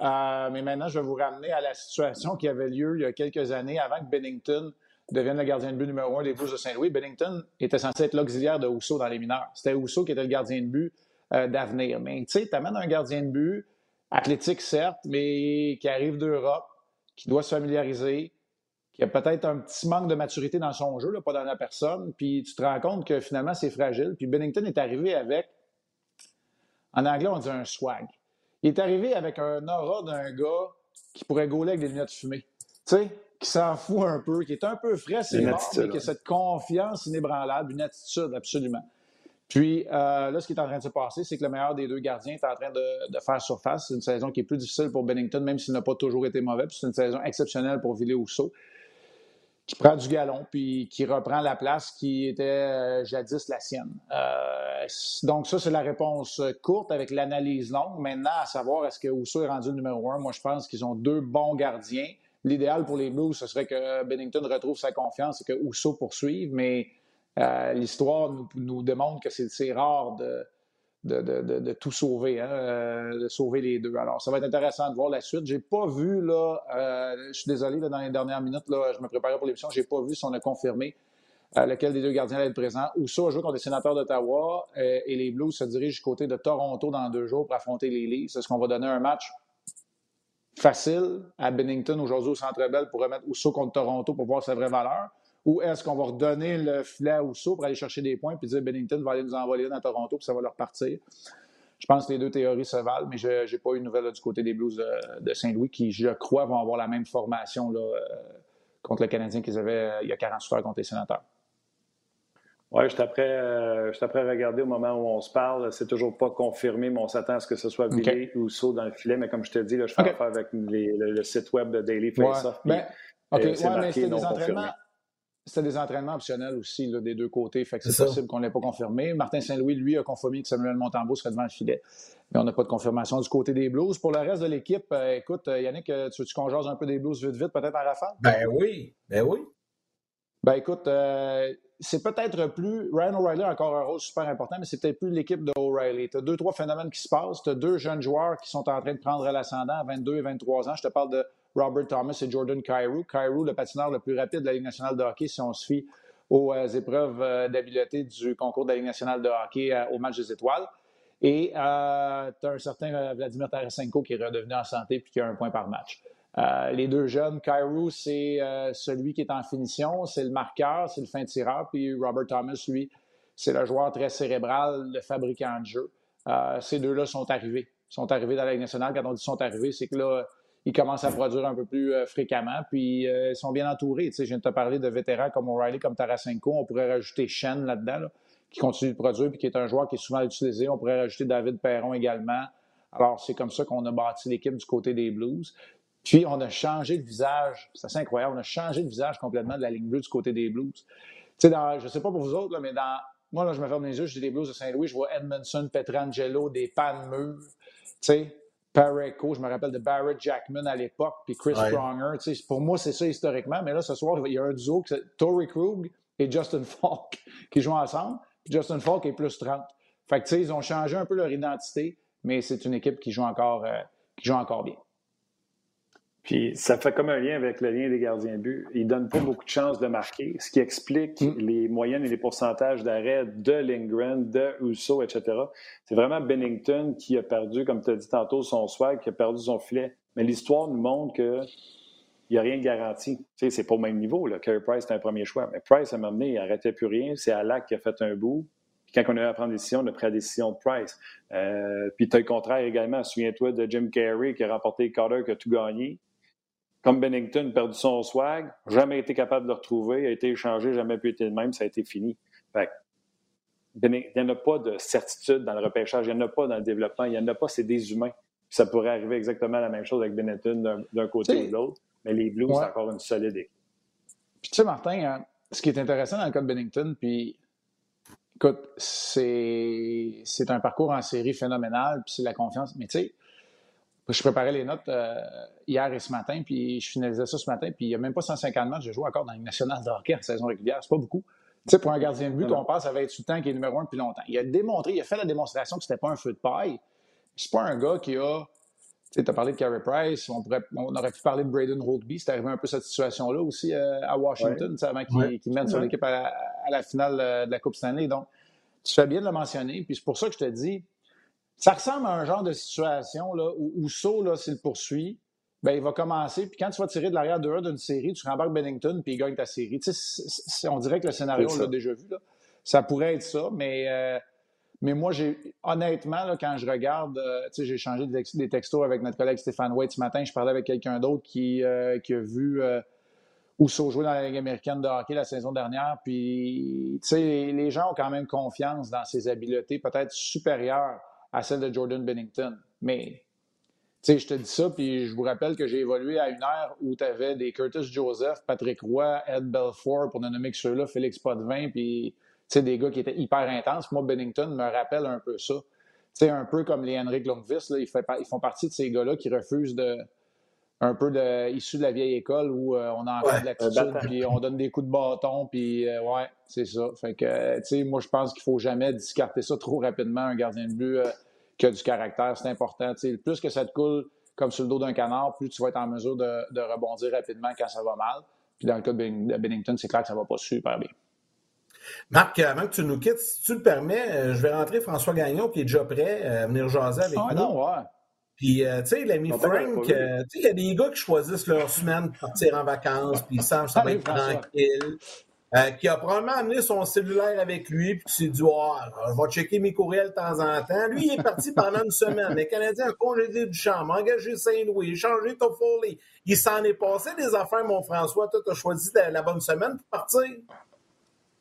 Speaker 4: Euh, mais maintenant, je vais vous ramener à la situation qui avait lieu il y a quelques années avant que Bennington devienne le gardien de but numéro un des Blues de Saint-Louis. Bennington était censé être l'auxiliaire de Housseau dans les mineurs. C'était Housseau qui était le gardien de but d'avenir. Mais tu sais, tu amènes un gardien de but athlétique, certes, mais qui arrive d'Europe, qui doit se familiariser, qui a peut-être un petit manque de maturité dans son jeu, pas dans la personne, puis tu te rends compte que finalement, c'est fragile. Puis Bennington est arrivé avec, en anglais, on dit un swag. Il est arrivé avec un aura d'un gars qui pourrait gauler avec des lunettes fumées. Tu sais, qui s'en fout un peu, qui est un peu frais, c'est mort, mais qui a cette confiance inébranlable, une attitude, absolument. Puis euh, là, ce qui est en train de se passer, c'est que le meilleur des deux gardiens est en train de, faire surface. C'est une saison qui est plus difficile pour Bennington, même s'il n'a pas toujours été mauvais. Puis c'est une saison exceptionnelle pour Ville Housseau, qui prend du galon, puis qui reprend la place qui était euh, jadis la sienne. Euh, donc ça, c'est la réponse courte avec l'analyse longue. Maintenant, à savoir, est-ce que Housseau est rendu numéro un? Moi, je pense qu'ils ont deux bons gardiens. L'idéal pour les Blues, ce serait que Bennington retrouve sa confiance et que Housseau poursuive, mais euh, l'histoire nous, démontre que c'est rare de, de, tout sauver, hein, euh, de sauver les deux. Alors, ça va être intéressant de voir la suite. J'ai pas vu, là, euh, je suis désolé, dans les dernières minutes, là, je me préparais pour l'émission, j'ai pas vu si on a confirmé lequel des deux gardiens allait être présent. Housseau a joué contre les sénateurs d'Ottawa et les Blues se dirigent du côté de Toronto dans deux jours pour affronter les Leafs. Est-ce qu'on va donner un match facile à Bennington aujourd'hui au Centre Bell pour remettre Housseau contre Toronto pour voir sa vraie valeur? Ou est-ce qu'on va redonner le filet à Housseau pour aller chercher des points puis dire Bennington va aller nous envoyer dans Toronto puis ça va leur partir? Je pense que les deux théories se valent, mais je n'ai pas eu de nouvelles du côté des Blues de, Saint-Louis qui, je crois, vont avoir la même formation là, euh, contre le Canadien qu'ils avaient euh, il y a 48 heures contre les Sénateurs.
Speaker 3: Oui, je suis euh, après regarder au moment où on se parle. C'est toujours pas confirmé, mais on s'attend à ce que ce soit Billy ou Saut dans le filet. Mais comme je te dis, là, je fais affaire avec le, site web de Daily Faceoff.
Speaker 4: Ouais. Ben, ouais, c'était des entraînements. C'était des entraînements optionnels aussi là, des deux côtés. Fait que c'est possible qu'on ne l'ait pas confirmé. Martin Saint-Louis, lui, a confirmé que Samuel Montembeau serait devant le filet. Mais on n'a pas de confirmation du côté des Blues. Pour le reste de l'équipe, euh, écoute, euh, Yannick, tu veux-tu qu'on jase un peu des Blues vite vite, peut-être en rafale?
Speaker 2: Ben oui, ben oui.
Speaker 4: Ben écoute, c'est peut-être plus. Ryan O'Reilly a encore un rôle super important, mais c'est peut-être plus l'équipe de O'Reilly. Tu as deux, trois phénomènes qui se passent. Tu as deux jeunes joueurs qui sont en train de prendre l'ascendant à 22 et 23 ans. Je te parle de Robert Thomas et Jordan Cairo. Cairo, le patineur le plus rapide de la Ligue nationale de hockey, si on se fie aux euh, épreuves euh, d'habileté du concours de la Ligue nationale de hockey euh, au match des étoiles. Et tu as un certain Vladimir Tarasenko qui est redevenu en santé et qui a un point par match. Euh, les deux jeunes, Kyrou, c'est euh, celui qui est en finition, c'est le marqueur, c'est le fin tireur, puis Robert Thomas, lui, c'est le joueur très cérébral, le fabricant de jeu. Euh, ces deux-là sont arrivés. sont arrivés dans la Ligue nationale. Quand on dit sont arrivés, c'est que là, ils commencent à produire un peu plus fréquemment, puis ils sont bien entourés. Tu sais, je viens de te parler de vétérans comme O'Reilly, comme Tarasenko. On pourrait rajouter Shen là-dedans, qui continue de produire, puis qui est un joueur qui est souvent utilisé. On pourrait rajouter David Perron également. Alors, c'est comme ça qu'on a bâti l'équipe du côté des Blues. Puis, on a changé de visage. C'est assez incroyable. On a changé de visage complètement de la ligne bleue du côté des Blues. Tu sais, je ne sais pas pour vous autres, mais dans. Moi, là, je me ferme les yeux, je dis les Blues de Saint-Louis, je vois Edmondson, Petrangelo, des pannes Tu sais, Pareco, je me rappelle de Barrett Jackman à l'époque, puis Chris Stronger. Tu sais, pour moi, c'est ça historiquement. Mais là, ce soir, il y a un duo, Tory Krug et Justin Falk, qui jouent ensemble. Puis Justin Falk est plus 30. Fait que, tu sais, ils ont changé un peu leur identité, mais c'est une équipe qui joue encore, euh, qui joue encore bien.
Speaker 3: Puis ça fait comme un lien avec le lien des gardiens de but. Ils ne donnent pas beaucoup de chances de marquer, ce qui explique mm. les moyennes et les pourcentages d'arrêt de Lindgren, de Rousseau, etc. C'est vraiment Bennington qui a perdu, comme tu as dit tantôt, son swag, qui a perdu son filet. Mais l'histoire nous montre que il n'y a rien de garanti. Tu sais, c'est pas au même niveau. Là. Carey Price, c'est un premier choix. Mais Price, à un moment donné, il n'arrêtait plus rien. C'est Alak qui a fait un bout. Puis quand on a eu à prendre des décisions, on a pris la décision de Price. Euh, puis tu as le contraire également. Souviens-toi de Jim Carrey qui a remporté Carter, qui a tout gagné comme Bennington, perdu son swag, jamais été capable de le retrouver, a été échangé, jamais pu être le même, ça a été fini. Fait il n'y en a pas de certitude dans le repêchage, il n'y en a pas dans le développement, il n'y en a pas, c'est des humains. ça pourrait arriver exactement la même chose avec Bennington d'un côté ou de l'autre, mais les Blues, c'est encore une solide équipe.
Speaker 4: Puis tu sais, Martin, hein, ce qui est intéressant dans le cas de Bennington, puis écoute, c'est un parcours en série phénoménal, puis c'est la confiance, mais tu sais, je préparais les notes euh, hier et ce matin, puis je finalisais ça ce matin, puis il n'y a même pas 150 matchs. Je joue encore dans une nationale de hockey en saison régulière. C'est pas beaucoup. Tu sais, pour un gardien de but, on passe à 28 temps qui est numéro un depuis longtemps. Il a démontré, il a fait la démonstration que c'était pas un feu de paille. C'est pas un gars qui a. Tu sais, as parlé de Carey Price, on, pourrait, on aurait pu parler de Braden Holtby. C'est arrivé un peu cette situation-là aussi euh, à Washington, avant qu'il mène son équipe à la, finale euh, de la Coupe Stanley. Donc, tu fais bien de le mentionner. Puis c'est pour ça que je te dis, Ça ressemble à un genre de situation là, où, où là, s'il poursuit, ben, il va commencer. Puis quand tu vas tirer de l'arrière de d'une série, tu rembarques Bennington puis il gagne ta série. Tu sais, on dirait que le scénario, on l'a déjà vu. Là. Ça pourrait être ça, mais, euh, mais moi, j'ai honnêtement, là, quand je regarde, euh, tu sais, j'ai changé des, textos avec notre collègue Stéphane White ce matin. Je parlais avec quelqu'un d'autre qui, euh, qui a vu Ousso jouer dans la Ligue américaine de hockey la saison dernière. Puis, tu sais, les gens ont quand même confiance dans ses habiletés, peut-être supérieures à celles de Jordan Bennington. Mais tu sais, je te dis ça, puis je vous rappelle que j'ai évolué à une ère où tu avais des Curtis Joseph, Patrick Roy, Ed Belfort, pour ne nommer que ceux-là, Félix Potvin, puis des gars qui étaient hyper intenses. Moi, Bennington me rappelle un peu ça. sais, un peu comme les Henrik Lundqvist, là, ils, font partie de ces gars-là qui refusent de un peu de, issus de la vieille école où euh, on a encore de l'attitude, puis on donne des coups de bâton, puis euh, ouais, c'est ça. Fait que, tu sais, moi, je pense qu'il faut jamais discarter ça trop rapidement, un gardien de but. Euh, qui a du caractère, c'est important. plus que ça te coule comme sur le dos d'un canard, plus tu vas être en mesure de, rebondir rapidement quand ça va mal. Puis dans le cas de Bennington, c'est clair que ça ne va pas super bien.
Speaker 2: Marc, avant que tu nous quittes, si tu le permets, je vais rentrer François Gagnon qui est déjà prêt à venir jaser avec ah, nous. Non, ouais. Puis, euh, tu sais, l'ami Frank, tu sais, il y a des gars qui choisissent leur semaine pour partir en vacances, puis ils savent ça va être tranquille. Euh, qui a probablement amené son cellulaire avec lui, puis qui s'est dit oh, je vais checker mes courriels de temps en temps. Lui, il est parti pendant une semaine. Les Canadiens ont congédié du champ, engagé Saint-Louis, changé Toffoli. Il s'en est passé des affaires, mon François. Toi, tu as choisi la, bonne semaine pour partir.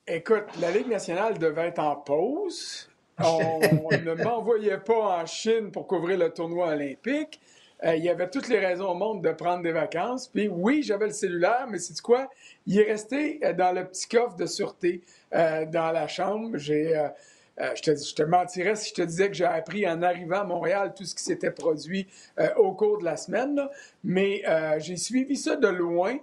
Speaker 5: Écoute, la Ligue nationale devait être en pause. On ne m'envoyait pas en Chine pour couvrir le tournoi olympique. Euh, il y avait toutes les raisons au monde de prendre des vacances. Puis oui, j'avais le cellulaire, mais c'est quoi? Il est resté euh, dans le petit coffre de sûreté euh, dans la chambre. J'ai, je, te, je, te, mentirais si je te disais que j'ai appris en arrivant à Montréal tout ce qui s'était produit au cours de la semaine. Mais j'ai suivi ça de loin.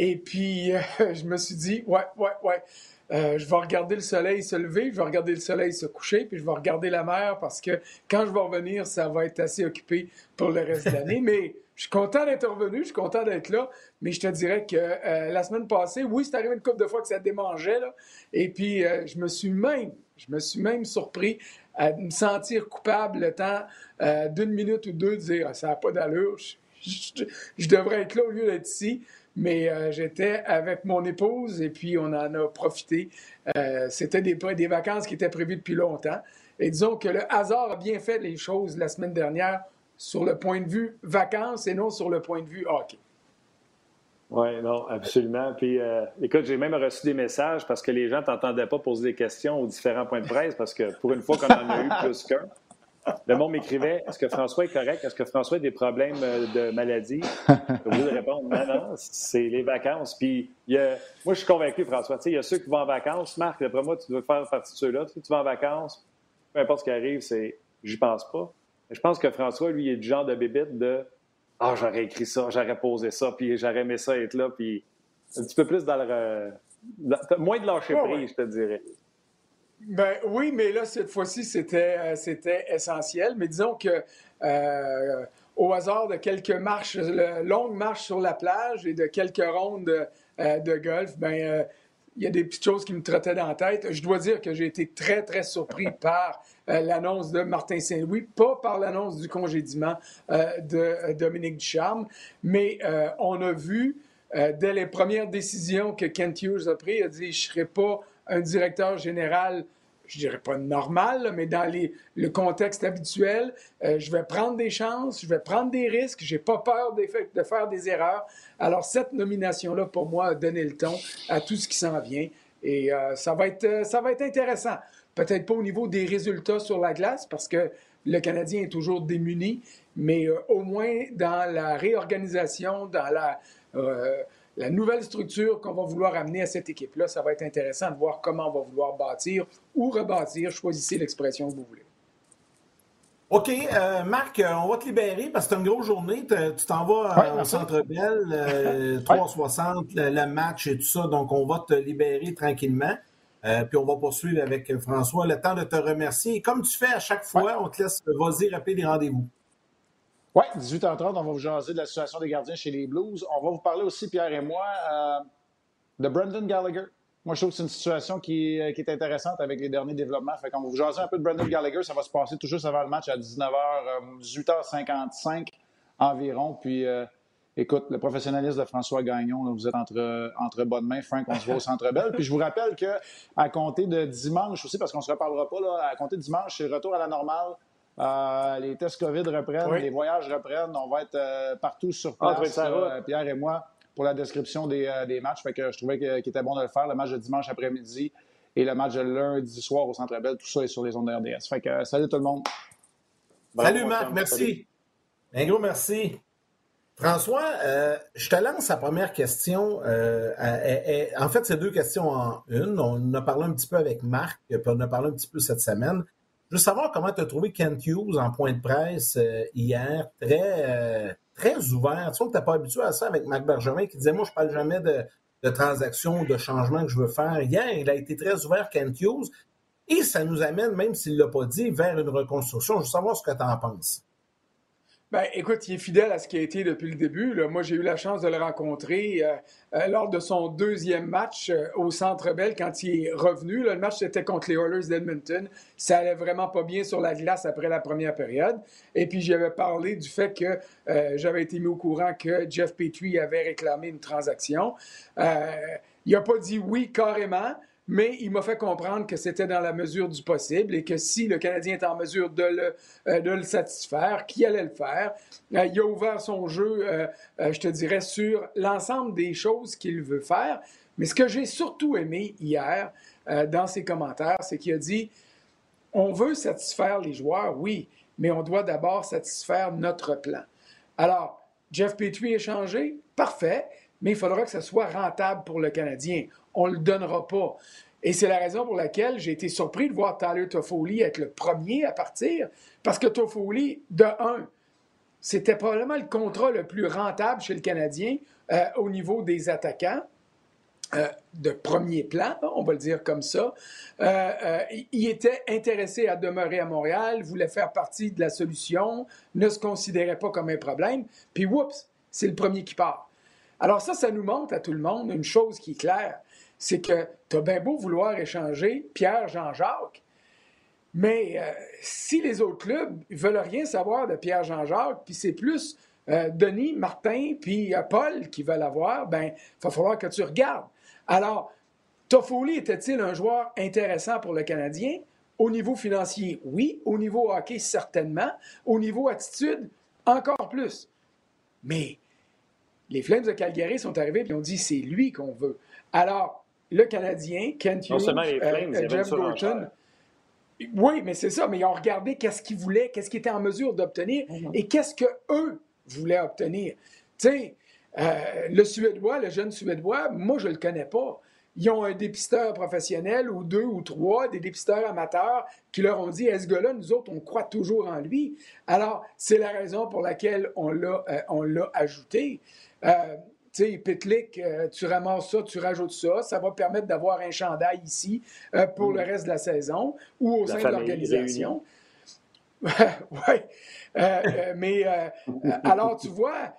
Speaker 5: Et puis, je me suis dit, ouais, ouais, ouais. Euh, je vais regarder le soleil se lever, je vais regarder le soleil se coucher, puis je vais regarder la mer parce que quand je vais revenir, ça va être assez occupé pour le reste de l'année. Mais je suis content d'être revenu, je suis content d'être là, mais je te dirais que euh, la semaine passée, oui, c'est arrivé une couple de fois que ça démangeait, là, et puis euh, je me suis même, je me suis même surpris à me sentir coupable le temps d'une minute ou deux de dire ah, ça n'a pas d'allure, je, devrais être là au lieu d'être ici. Mais euh, j'étais avec mon épouse et puis on en a profité. Euh, c'était des, des vacances qui étaient prévues depuis longtemps. Et disons que le hasard a bien fait les choses la semaine dernière sur le point de vue vacances et non sur le point de vue hockey.
Speaker 3: Oui, non, absolument. Puis, euh, écoute, j'ai même reçu des messages parce que les gens ne t'entendaient pas poser des questions aux différents points de presse parce que pour une fois qu'on en a eu plus qu'un. Le monde m'écrivait Est-ce que François est correct? Est-ce que François a des problèmes euh, de maladie? Je voulais répondre Non, non, c'est les vacances. Puis, moi, je suis convaincu, François. Il y a ceux qui vont en vacances. Marc, d'après moi, tu veux faire partie de ceux-là. Tu vas en vacances, peu importe ce qui arrive, c'est j'y pense pas. Je pense que François, lui, il est du genre de bébite de Ah, j'aurais écrit ça, j'aurais posé ça, puis j'aurais aimé ça être là, puis un petit peu plus dans le. moins de lâcher prise, je te dirais.
Speaker 5: Ben oui, mais là, cette fois-ci, c'était, euh, c'était essentiel. Mais disons que euh, au hasard de quelques marches, longues marches sur la plage et de quelques rondes euh, de golf, ben il y a des petites choses qui me trottaient dans la tête. Je dois dire que j'ai été très, très surpris par l'annonce de Martin Saint-Louis, pas par l'annonce du congédiement de Dominique Ducharme, mais on a vu dès les premières décisions que Kent Hughes a prises, il a dit « je ne serai pas un directeur général, je dirais pas normal, mais dans le contexte habituel, euh, je vais prendre des chances, je vais prendre des risques, j'ai pas peur de, de faire des erreurs. Alors cette nomination-là, pour moi, a donné le ton à tout ce qui s'en vient. Et euh, ça, va être, euh, ça va être intéressant. Peut-être pas au niveau des résultats sur la glace, parce que le Canadien est toujours démuni, mais au moins dans la réorganisation, dans la la nouvelle structure qu'on va vouloir amener à cette équipe-là, ça va être intéressant de voir comment on va vouloir bâtir ou rebâtir. Choisissez l'expression que vous voulez.
Speaker 2: OK. Euh, Marc, euh, on va te libérer parce que c'est une grosse journée. Tu t'en vas euh, au Centre Bell, 360, le, match et tout ça. Donc, on va te libérer tranquillement. puis on va poursuivre avec François. Le temps de te remercier. Et comme tu fais à chaque fois, on te laisse, vas-y, rappeler les rendez-vous.
Speaker 4: Oui, 18h30, on va vous jaser de la situation des gardiens chez les Blues. On va vous parler aussi, Pierre et moi, euh, de Brendan Gallagher. moi, je trouve que c'est une situation qui, euh, qui, est intéressante avec les derniers développements. Fait qu'on va vous jaser un peu de Brandon Gallagher. Ça va se passer tout juste avant le match à 19h, 18h55 environ. Puis, euh, écoute, le professionnalisme de François Gagnon, là, vous êtes entre, entre bonnes mains. Frank, on se voit au Centre Bell. Puis, je vous rappelle qu'à compter de dimanche aussi, parce qu'on ne se reparlera pas, là, à compter de dimanche, c'est retour à la normale. Euh, les tests COVID reprennent, les voyages reprennent. On va être euh, partout sur ah, place, euh, Pierre et moi, pour la description des, des matchs. Fait que je trouvais qu'il était bon de le faire. Le match de dimanche après-midi et le match de lundi soir au Centre Bell, tout ça est sur les ondes de RDS. Fait que salut tout le monde.
Speaker 2: salut Marc, merci. Un gros merci. François, je te lance la première question. en fait, c'est deux questions en une. On en a parlé un petit peu avec Marc, puis on en a parlé un petit peu cette semaine. Je veux savoir comment tu as trouvé Kent Hughes en point de presse euh, hier, très, euh, très ouvert. Tu que tu pas habitué à ça avec Marc Bergevin qui disait Moi, je ne parle jamais de, de transactions de changements que je veux faire. Hier, il a été très ouvert, Kent Hughes, et ça nous amène, même s'il ne l'a pas dit, vers une reconstruction. Je veux savoir ce que tu en penses.
Speaker 5: Ben, écoute, il est fidèle à ce qui a été depuis le début. Moi, j'ai eu la chance de le rencontrer euh, euh, lors de son deuxième match euh, au Centre Bell quand il est revenu. le match était contre les Oilers d'Edmonton. Ça allait vraiment pas bien sur la glace après la première période. Et puis, j'avais parlé du fait que j'avais été mis au courant que Jeff Petrie avait réclamé une transaction. il n'a pas dit oui carrément, mais il m'a fait comprendre que c'était dans la mesure du possible et que si le Canadien est en mesure de le, euh, de le satisfaire, qu'il allait le faire. Euh, il a ouvert son jeu, euh, je te dirais, sur l'ensemble des choses qu'il veut faire. Mais ce que j'ai surtout aimé hier dans ses commentaires, c'est qu'il a dit on veut satisfaire les joueurs, oui, mais on doit d'abord satisfaire notre plan. Alors, Jeff Petrie est changé, parfait, mais il faudra que ce soit rentable pour le Canadien on ne le donnera pas. Et c'est la raison pour laquelle j'ai été surpris de voir Tyler Toffoli être le premier à partir, parce que Toffoli, de un, c'était probablement le contrat le plus rentable chez le Canadien euh, au niveau des attaquants. Euh, de premier plan, on va le dire comme ça. Euh, il était intéressé à demeurer à Montréal, voulait faire partie de la solution, ne se considérait pas comme un problème. Puis, oups, c'est le premier qui part. Alors ça, ça nous montre à tout le monde une chose qui est claire c'est que tu as bien beau vouloir échanger Pierre-Jean-Jacques, mais euh, si les autres clubs ne veulent rien savoir de Pierre-Jean-Jacques, puis c'est plus euh, Denis, Martin, puis euh, Paul qui veulent avoir, ben il va falloir que tu regardes. Alors, Toffoli était-il un joueur intéressant pour le Canadien? Au niveau financier, oui. Au niveau hockey, certainement. Au niveau attitude, encore plus. Mais les Flames de Calgary sont arrivés et ont dit c'est lui qu'on veut. Alors, le Canadien, Kent Hughes, euh, Jeff Gorton. Oui, mais c'est ça. Mais ils ont regardé qu'est-ce qu'ils voulaient, qu'est-ce qu'ils étaient en mesure d'obtenir mhm. et qu'est-ce qu'eux voulaient obtenir. Tu sais, euh, le Suédois, le jeune Suédois, moi, je ne le connais pas. Ils ont un dépisteur professionnel ou deux ou trois, des dépisteurs amateurs qui leur ont dit, est ce gars-là, nous autres, on croit toujours en lui. Alors, c'est la raison pour laquelle on l'a euh, ajouté. Tu sais, Pitlick, euh, tu ramasses ça, tu rajoutes ça, ça va permettre d'avoir un chandail ici euh, pour le mm. reste de la saison ou au sein de l'organisation. oui. Euh, mais alors, tu vois,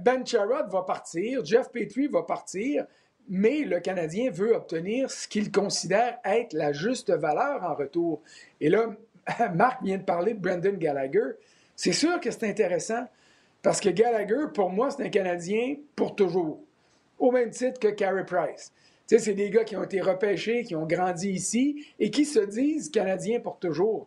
Speaker 5: Ben Charrot va partir, Jeff Petrie va partir, mais le Canadien veut obtenir ce qu'il considère être la juste valeur en retour. Et là, Marc vient de parler de Brendan Gallagher. C'est sûr que c'est intéressant. Parce que Gallagher, pour moi, c'est un Canadien pour toujours. Au même titre que Carey Price. Tu sais, c'est des gars qui ont été repêchés, qui ont grandi ici et qui se disent Canadiens pour toujours.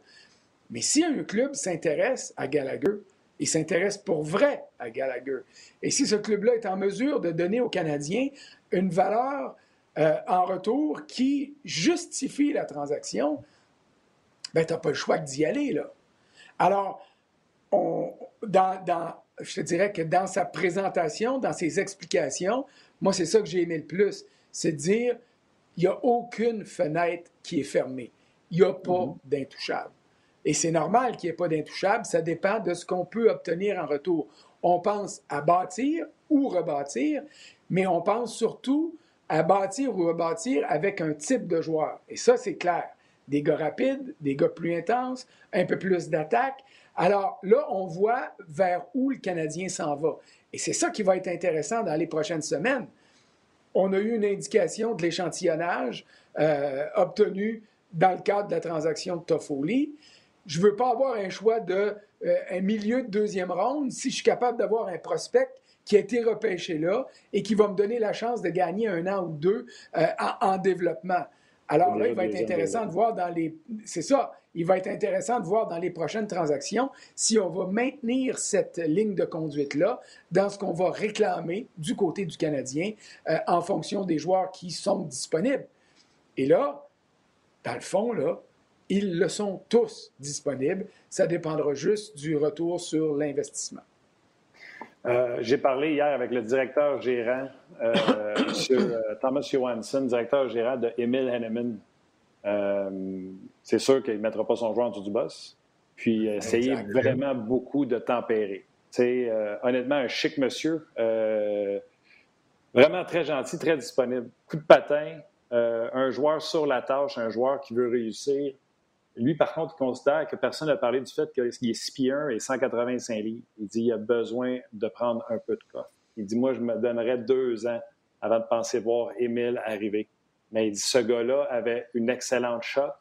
Speaker 5: Mais si un club s'intéresse à Gallagher, il s'intéresse pour vrai à Gallagher. Et si ce club-là est en mesure de donner aux Canadiens une valeur euh, en retour qui justifie la transaction, ben, tu n'as pas le choix d'y aller, là. Alors, dans, je te dirais que dans sa présentation, dans ses explications, moi, c'est ça que j'ai aimé le plus. C'est de dire, il n'y a aucune fenêtre qui est fermée. Il n'y a pas mhm. d'intouchable. Et c'est normal qu'il n'y ait pas d'intouchable. Ça dépend de ce qu'on peut obtenir en retour. On pense à bâtir ou rebâtir, mais on pense surtout à bâtir ou rebâtir avec un type de joueur. Et ça, c'est clair. Des gars rapides, des gars plus intenses, un peu plus d'attaque, alors là, on voit vers où le Canadien s'en va. Et c'est ça qui va être intéressant dans les prochaines semaines. on a eu une indication de l'échantillonnage euh, obtenu dans le cadre de la transaction de Toffoli. Je ne veux pas avoir un choix de euh, un milieu de deuxième ronde si je suis capable d'avoir un prospect qui a été repêché là et qui va me donner la chance de gagner un an ou deux euh, en, développement. Alors là, il va être intéressant de voir dans les. C'est ça. Il va être intéressant de voir dans les prochaines transactions si on va maintenir cette ligne de conduite-là dans ce qu'on va réclamer du côté du Canadien euh, en fonction des joueurs qui sont disponibles. Et là, dans le fond, là, ils le sont tous disponibles. Ça dépendra juste du retour sur l'investissement.
Speaker 3: Euh, j'ai parlé hier avec le directeur gérant, euh, euh, Thomas Johansson, directeur gérant de Emil Henneman. c'est sûr qu'il ne mettra pas son joueur en dessous du boss. Puis essayer vraiment beaucoup de tempérer. honnêtement, un chic monsieur, vraiment très gentil, très disponible. Coup de patin, un joueur sur la tâche, un joueur qui veut réussir. Lui, par contre, il considère que personne n'a parlé du fait qu'il est 6 pieds 1 et 185 livres. Il dit qu'il a besoin de prendre un peu de coffre. Il dit Moi, je me donnerais deux ans avant de penser voir Émile arriver. Mais il dit Ce gars-là avait une excellente shot.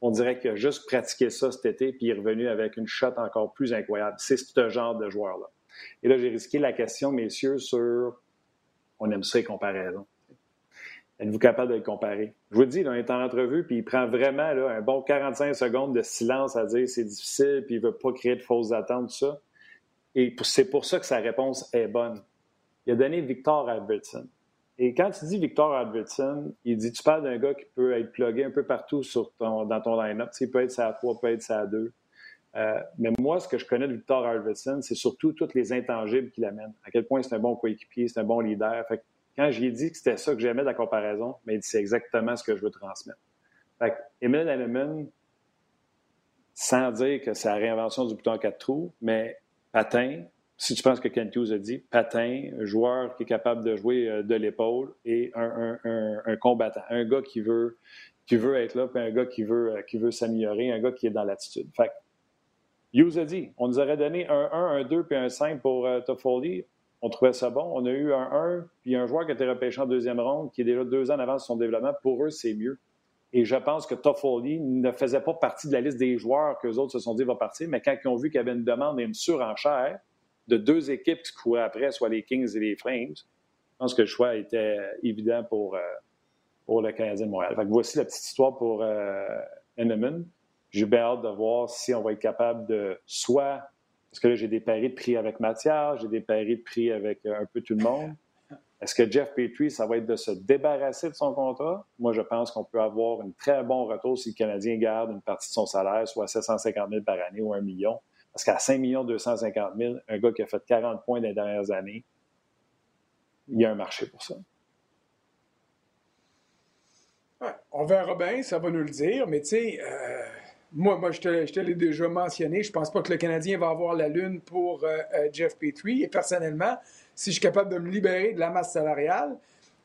Speaker 3: On dirait qu'il a juste pratiqué ça cet été, puis il est revenu avec une shot encore plus incroyable. C'est ce genre de joueur-là. Et là, j'ai risqué la question, messieurs, sur on aime ça les comparaisons. Êtes-vous capable de le comparer? Je vous dis, on est en entrevue, puis il prend vraiment un bon 45 secondes de silence à dire c'est difficile, puis il ne veut pas créer de fausses attentes, tout ça. Et c'est pour ça que sa réponse est bonne. Il a donné Victor Albertson. Et quand tu dis Victor Albertson, il dit tu parles d'un gars qui peut être plugué un peu partout ton, dans ton line-up. Il peut être ça à 3, peut être ça à 2. Euh, mais moi, ce que je connais de Victor Albertson, c'est surtout tous les intangibles qu'il amène. À quel point c'est un bon coéquipier, c'est un bon leader. Quand je lui ai dit que c'était ça que j'aimais de la comparaison, mais il dit c'est exactement ce que je veux transmettre. Fait Hanneman, sans dire que c'est la réinvention du bouton 4 trous, mais patin, si tu penses que Kent Hughes a dit, patin, joueur qui est capable de jouer euh, de l'épaule et un, combattant, un gars qui veut, qui veut être là, puis un gars qui veut, euh, qui veut s'améliorer, un gars qui est dans l'attitude. Fait Hughes a dit, on nous aurait donné un 1, un 2 puis un 5 pour uh, Toffoli on trouvait ça bon. On a eu un 1, puis un joueur qui a été repêché en deuxième ronde, qui est déjà deux ans de son développement. Pour eux, c'est mieux. Et je pense que Toffoli ne faisait pas partie de la liste des joueurs que les autres se sont dit va partir, mais quand ils ont vu qu'il y avait une demande et une surenchère de deux équipes qui couraient après, soit les Kings et les Flames, je pense que le choix était évident pour, euh, pour le Canadien de Montréal. voici la petite histoire pour euh, J'ai bien hâte de voir si on va être capable de soit parce que là, j'ai des paris de prix avec Mathias, j'ai des paris de prix avec euh, un peu tout le monde. Est-ce que Jeff Petrie, ça va être de se débarrasser de son contrat? Moi, je pense qu'on peut avoir un très bon retour si le Canadien garde une partie de son salaire, soit 750 000 par année ou 1 million. Parce qu'à 5 250 000, un gars qui a fait 40 points dans les dernières années, il y a un marché pour ça.
Speaker 5: on verra bien, ça va nous le dire, mais tu sais, euh, moi, moi je te, l'ai déjà mentionné. Je pense pas que le Canadien va avoir la lune pour euh, euh, Jeff Petrie. Et personnellement, si je suis capable de me libérer de la masse salariale,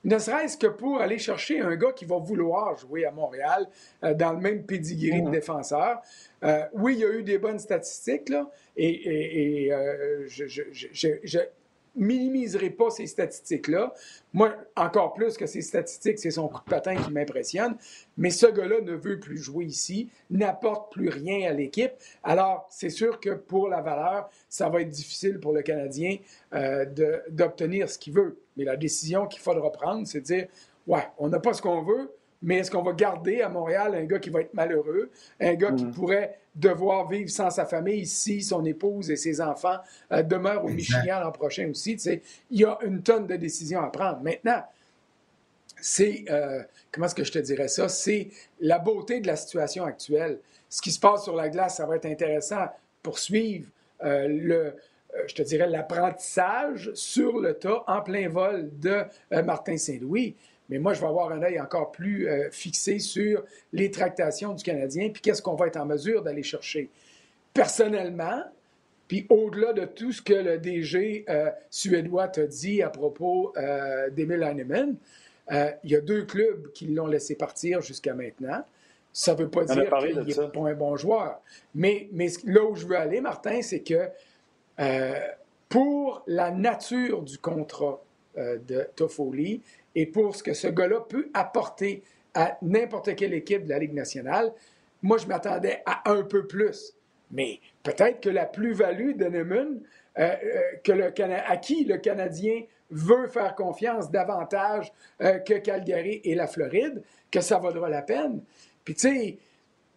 Speaker 5: ne serait-ce que pour aller chercher un gars qui va vouloir jouer à Montréal euh, dans le même pedigree de mhm. défenseur. oui, il y a eu des bonnes statistiques, là, et, je, je, minimiserai pas ces statistiques-là. Moi, encore plus que ces statistiques, c'est son coup de patin qui m'impressionne. Mais ce gars-là ne veut plus jouer ici, n'apporte plus rien à l'équipe. Alors, c'est sûr que pour la valeur, ça va être difficile pour le Canadien euh, d'obtenir ce qu'il veut. Mais la décision qu'il faudra prendre, c'est de dire, ouais, on n'a pas ce qu'on veut, mais est-ce qu'on va garder à Montréal un gars qui va être malheureux, un gars qui mm. pourrait devoir vivre sans sa famille ici, son épouse et ses enfants euh, demeurent au Michigan l'an prochain aussi? Il y a une tonne de décisions à prendre. Maintenant, c'est, euh, comment est-ce que je te dirais ça? C'est la beauté de la situation actuelle. Ce qui se passe sur la glace, ça va être intéressant pour suivre euh, le, je te dirais, l'apprentissage sur le tas en plein vol de Martin Saint-Louis. Mais moi, je vais avoir un œil encore plus euh, fixé sur les tractations du Canadien, puis qu'est-ce qu'on va être en mesure d'aller chercher. Personnellement, puis au-delà de tout ce que le DG euh, suédois t'a dit à propos euh, d'Emil Heinemann, il y a deux clubs qui l'ont laissé partir jusqu'à maintenant. Ça ne veut pas dire qu'il n'est pas un bon joueur. Mais, mais là où je veux aller, Martin, c'est que pour la nature du contrat de Toffoli et pour ce que ce gars-là peut apporter à n'importe quelle équipe de la Ligue nationale, moi, je m'attendais à un peu plus. Mais peut-être que la plus-value de Newman, euh, euh, à qui le Canadien veut faire confiance davantage euh, que Calgary et la Floride, que ça vaudra la peine. Puis, tu sais,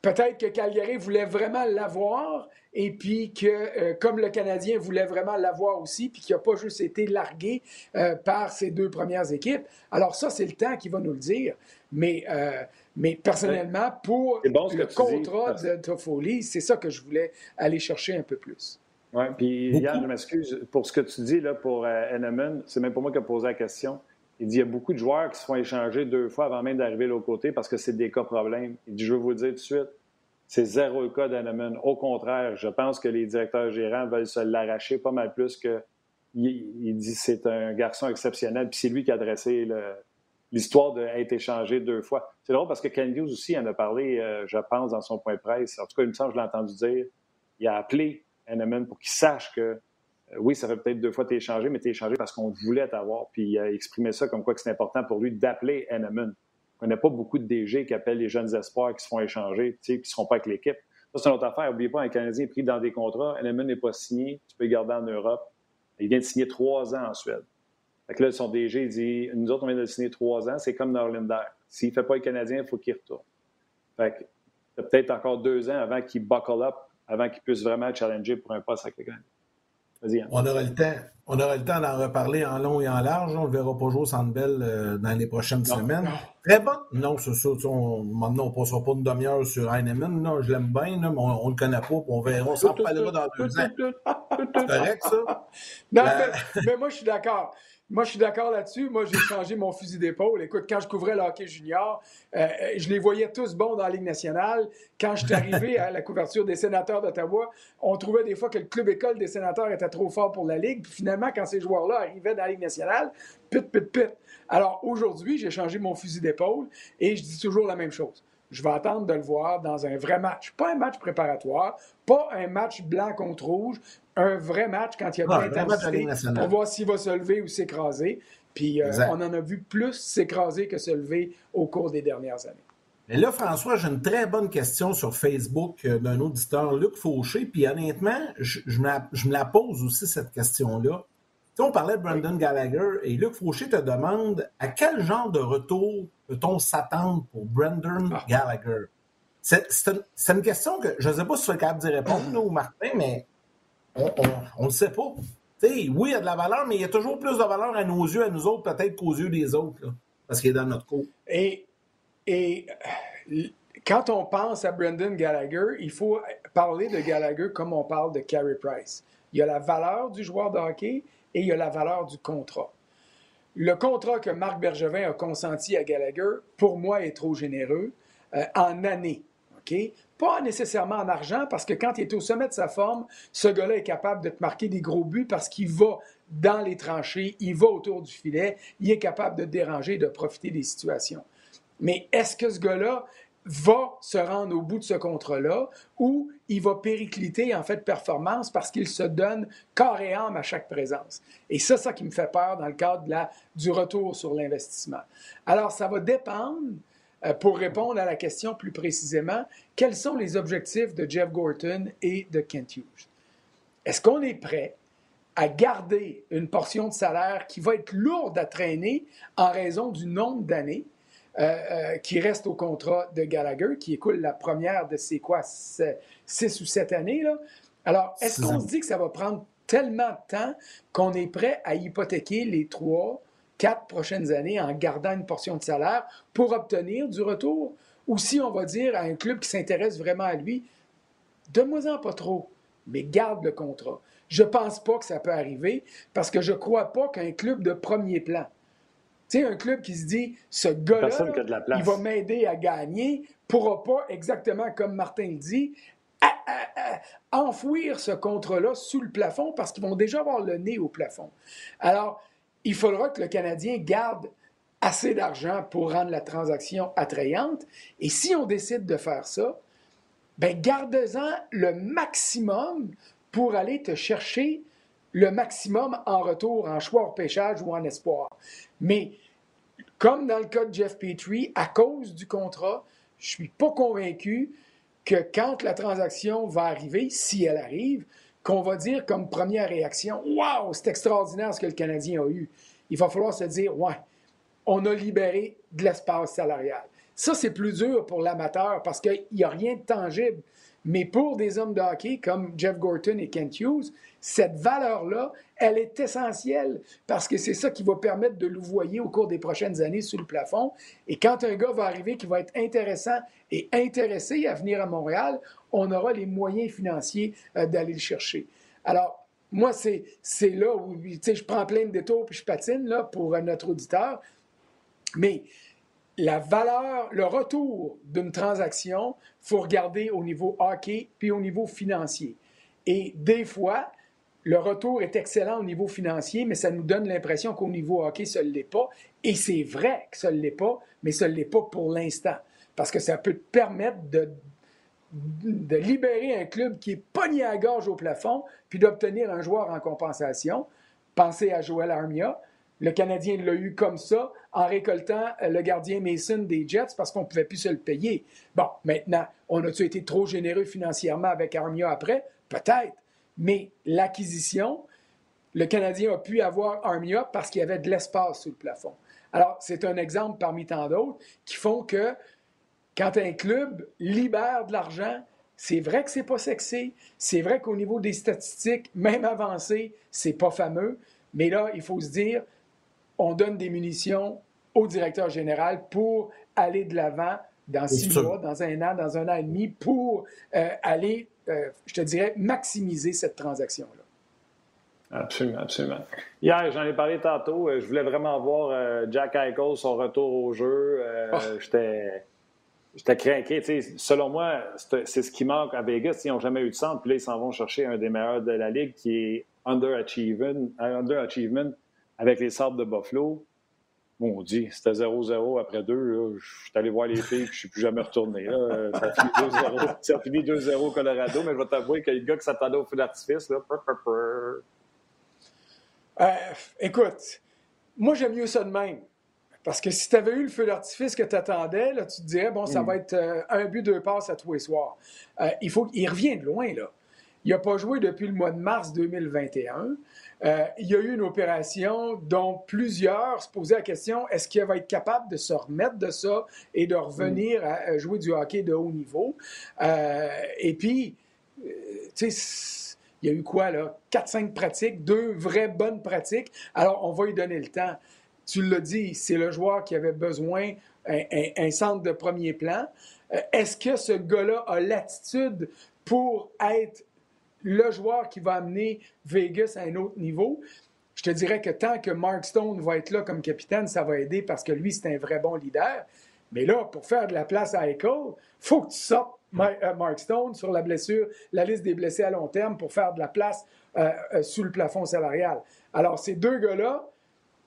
Speaker 5: peut-être que Calgary voulait vraiment l'avoir et puis que, euh, comme le Canadien voulait vraiment l'avoir aussi, puis qu'il n'a pas juste été largué euh, par ces deux premières équipes. Alors ça, c'est le temps qui va nous le dire. Mais, euh, mais personnellement, pour le contrat de Toffoli, c'est ça que je voulais aller chercher un peu plus.
Speaker 3: Oui, puis Yann, je m'excuse pour ce que tu dis là, pour Henneman. C'est même pas moi qui ai posé la question. Il dit il y a beaucoup de joueurs qui se font échanger deux fois avant même d'arriver de l'autre côté parce que c'est des cas problèmes. Il dit je veux vous le dire tout de suite, c'est zéro le cas d'Hanneman. Au contraire, je pense que les directeurs gérants veulent se l'arracher pas mal plus que. Il, dit c'est un garçon exceptionnel, puis c'est lui qui a adressé l'histoire d'être échangé deux fois. C'est drôle parce que Ken Hughes aussi en a parlé, euh, je pense, dans son point de presse. En tout cas, il me semble je l'ai entendu dire. Il a appelé Hanneman pour qu'il sache que oui, ça fait peut-être deux fois t'es échangé, mais t'es échangé parce qu'on voulait t'avoir. Puis il a exprimé ça comme quoi que c'est important pour lui d'appeler Henneman. On n'a pas beaucoup de DG qui appellent les jeunes espoirs qui se font échanger, qui ne seront pas avec l'équipe. Ça, c'est une autre affaire. N'oubliez pas, un Canadien est pris dans des contrats. Henneman n'est pas signé. Tu peux le garder en Europe. Il vient de signer trois ans en Suède. Fait que là, son DG dit Nous autres, on vient de signer trois ans. C'est comme Norlinder. S'il ne fait pas le Canadien, il faut qu'il retourne. Fait que peut-être encore deux ans avant qu'il buckle up, avant qu'il puisse vraiment challenger pour un poste avec le Canadien.
Speaker 2: On aura le temps. On aura le temps d'en reparler en long et en large. On ne le verra pas jouer au euh, dans les prochaines semaines. Très bon. Non, c'est ça. On, maintenant, on ne passera pas une demi-heure sur Heinemann. Non, je l'aime bien, mais on ne le connaît pas. On verra. On s'en parlera dans deux ans. C'est correct, ça?
Speaker 5: Non, mais, moi, je suis d'accord. Moi, je suis d'accord là-dessus. Moi, j'ai changé mon fusil d'épaule. Écoute, quand je couvrais le hockey junior, euh, je les voyais tous bons dans la Ligue nationale. Quand je suis arrivé à la couverture des sénateurs d'Ottawa, on trouvait des fois que le club école des sénateurs était trop fort pour la Ligue. Puis finalement, quand ces joueurs-là arrivaient dans la Ligue nationale, pit, pit, pit. Alors aujourd'hui, j'ai changé mon fusil d'épaule et je dis toujours la même chose. Je vais attendre de le voir dans un vrai match. Pas un match préparatoire, pas un match blanc contre rouge, un vrai match quand il y a de l'intensité. On va voir s'il va se lever ou s'écraser. Puis euh, on en a vu plus s'écraser que se lever au cours des dernières années.
Speaker 2: Mais là, François, j'ai une très bonne question sur Facebook euh, d'un auditeur, Luc Fauché. Puis honnêtement, je, me la, pose aussi, cette question-là. on parlait de Brandon Gallagher et Luc Fauché te demande à quel genre de retour peut-on s'attendre pour Brandon ah. Gallagher? C'est une, question que je ne sais pas si tu es capable d'y répondre, ou Martin, mais on ne le sait pas. oui, il y a de la valeur, mais il y a toujours plus de valeur à nos yeux, à nous autres, peut-être qu'aux yeux des autres, parce qu'il est dans notre cours.
Speaker 5: Et, et quand on pense à Brendan Gallagher, il faut parler de Gallagher comme on parle de Carey Price. Il y a la valeur du joueur de hockey et il y a la valeur du contrat. Le contrat que Marc Bergevin a consenti à Gallagher, pour moi, est trop généreux euh, en année. Pas nécessairement en argent, parce que quand il est au sommet de sa forme, ce gars-là est capable de te marquer des gros buts parce qu'il va dans les tranchées, il va autour du filet, il est capable de déranger, de profiter des situations. Mais est-ce que ce gars-là va se rendre au bout de ce contrat-là ou il va péricliter en fait performance parce qu'il se donne corps et âme à chaque présence? Et c'est ça qui me fait peur dans le cadre du retour sur l'investissement. Alors, ça va dépendre euh, pour répondre à la question plus précisément, quels sont les objectifs de Jeff Gorton et de Kent Hughes? Est-ce qu'on est prêt à garder une portion de salaire qui va être lourde à traîner en raison du nombre d'années euh, euh, qui reste au contrat de Gallagher, qui écoule la première de ces quoi, six ou sept années? Là? Alors, est-ce qu'on se dit que ça va prendre tellement de temps qu'on est prêt à hypothéquer les trois quatre prochaines années en gardant une portion de salaire pour obtenir du retour? Ou si on va dire à un club qui s'intéresse vraiment à lui, donne-moi-en pas trop, mais garde le contrat. Je ne pense pas que ça peut arriver parce que je ne crois pas qu'un club de premier plan, tu sais, un club qui se dit, ce gars-là, il va m'aider à gagner, pourra pas, exactement comme Martin le dit, enfouir ce contrat-là sous le plafond parce qu'ils vont déjà avoir le nez au plafond. Alors, il faudra que le Canadien garde assez d'argent pour rendre la transaction attrayante. Et si on décide de faire ça, ben garde-en le maximum pour aller te chercher le maximum en retour, en choix au pêchage ou en espoir. Mais comme dans le cas de Jeff Petrie, à cause du contrat, je suis pas convaincu que quand la transaction va arriver, si elle arrive, qu'on va dire comme première réaction Waouh, c'est extraordinaire ce que le Canadien a eu. Il va falloir se dire Ouais, on a libéré de l'espace salarial. Ça, c'est plus dur pour l'amateur parce qu'il n'y a rien de tangible. Mais pour des hommes de hockey comme Jeff Gorton et Kent Hughes, cette valeur-là, elle est essentielle parce que c'est ça qui va permettre de louvoyer au cours des prochaines années sous le plafond. Et quand un gars va arriver qui va être intéressant et intéressé à venir à Montréal, on aura les moyens financiers euh, d'aller le chercher. Alors, moi, c'est là où je prends plein de détours puis je patine là, pour euh, notre auditeur. Mais la valeur, le retour d'une transaction, il faut regarder au niveau hockey puis au niveau financier. Et des fois, le retour est excellent au niveau financier, mais ça nous donne l'impression qu'au niveau hockey, ça ne l'est pas. Et c'est vrai que ça ne l'est pas, mais ça ne l'est pas pour l'instant. Parce que ça peut te permettre de, libérer un club qui est pogné à gorge au plafond, puis d'obtenir un joueur en compensation. Pensez à Joel Armia. Le Canadien l'a eu comme ça en récoltant le gardien Mason des Jets parce qu'on ne pouvait plus se le payer. Bon, maintenant, on a-tu été trop généreux financièrement avec Armia après? Peut-être. Mais l'acquisition, le Canadien a pu avoir Armia parce qu'il y avait de l'espace sous le plafond. Alors, c'est un exemple parmi tant d'autres qui font que quand un club libère de l'argent, c'est vrai que c'est pas sexy, c'est vrai qu'au niveau des statistiques, même avancées, c'est pas fameux, mais là, il faut se dire, on donne des munitions au directeur général pour aller de l'avant dans six mois, dans un an, dans un an et demi, pour euh, aller, euh, je te dirais, maximiser cette transaction-là.
Speaker 3: Absolument, absolument. Hier, j'en ai parlé tantôt. Euh, je voulais vraiment voir Jack Eichel, son retour au jeu. Ah. J'étais. J'étais craqué. selon moi, c'est ce qui manque à Vegas. Ils n'ont jamais eu de centre. Puis là, ils s'en vont chercher un des meilleurs de la Ligue qui est underachievement, underachievement avec les Sabres de Buffalo, bon, on dit, c'était 0-0 après deux. je suis allé voir les filles, puis je ne suis plus jamais retourné. Là. Ça a fini 2-0 Colorado, mais je vais t'avouer que le gars qui s'attendait au feu d'artifice, là,
Speaker 5: euh, écoute, moi, j'aime mieux ça de même. Parce que si tu avais eu le feu d'artifice que tu attendais, là, tu te dirais, bon, ça mm. va être euh, un but, deux passes à tous les soirs. Euh, il, faut, il revient de loin, là. Il n'a pas joué depuis le mois de mars 2021. Euh, il y a eu une opération dont plusieurs se posaient la question est-ce qu'il va être capable de se remettre de ça et de revenir à, jouer du hockey de haut niveau? Euh, Et puis, euh, tu sais, il y a eu quoi, là 4-5 pratiques, deux vraies bonnes pratiques. Alors, on va lui donner le temps. Tu l'as dit, c'est le joueur qui avait besoin un, centre de premier plan. Est-ce que ce gars-là a l'attitude pour être le joueur qui va amener Vegas à un autre niveau. Je te dirais que tant que Mark Stone va être là comme capitaine, ça va aider parce que lui, c'est un vrai bon leader. Mais là, pour faire de la place à Eichel, faut que tu sortes euh, Mark Stone sur la blessure, la liste des blessés à long terme pour faire de la place euh, euh, sous le plafond salarial. Alors, ces deux gars-là,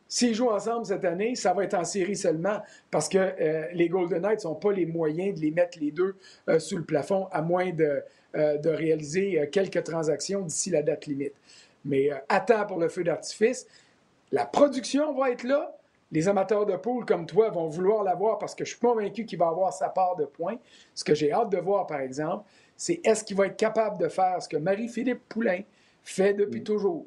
Speaker 5: s'ils jouent ensemble cette année, ça va être en série seulement parce que les Golden Knights n'ont pas les moyens de les mettre les deux sous le plafond, à moins de, de réaliser euh, quelques transactions d'ici la date limite. Mais euh, attends pour le feu d'artifice. La production va être là. Les amateurs de poule comme toi vont vouloir l'avoir parce que je suis convaincu qu'il va avoir sa part de points. Ce que j'ai hâte de voir, par exemple, c'est est-ce qu'il va être capable de faire ce que Marie-Philippe Poulain fait depuis mm. toujours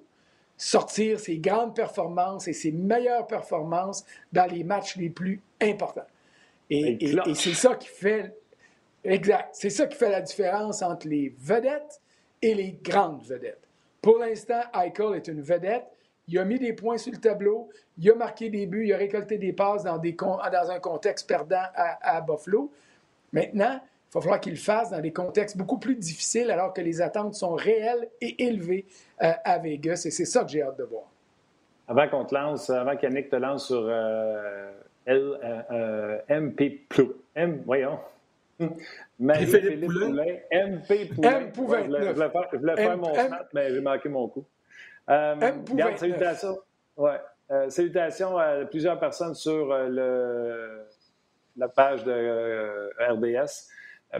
Speaker 5: sortir ses grandes performances et ses meilleures performances dans les matchs les plus importants. et c'est ça qui fait Exact. C'est ça qui fait la différence entre les vedettes et les grandes vedettes. Pour l'instant, Eichel est une vedette. Il a mis des points sur le tableau, il a marqué des buts, il a récolté des passes dans, des, dans un contexte perdant à, Buffalo. Maintenant, il va falloir qu'il le fasse dans des contextes beaucoup plus difficiles alors que les attentes sont réelles et élevées euh, à Vegas. Et c'est ça que j'ai hâte de voir.
Speaker 3: Avant qu'on te lance, avant qu'Yannick te lance sur euh, euh, MP M, voyons, Marie-Philippe Poulin. MP Poulin.
Speaker 5: M Poulin.
Speaker 3: je, voulais, faire, faire mon snap, mais j'ai manqué mon coup. Euh, M Poulin. salutations. Ouais. Euh, salutations à plusieurs personnes sur euh, le, la page de RDS.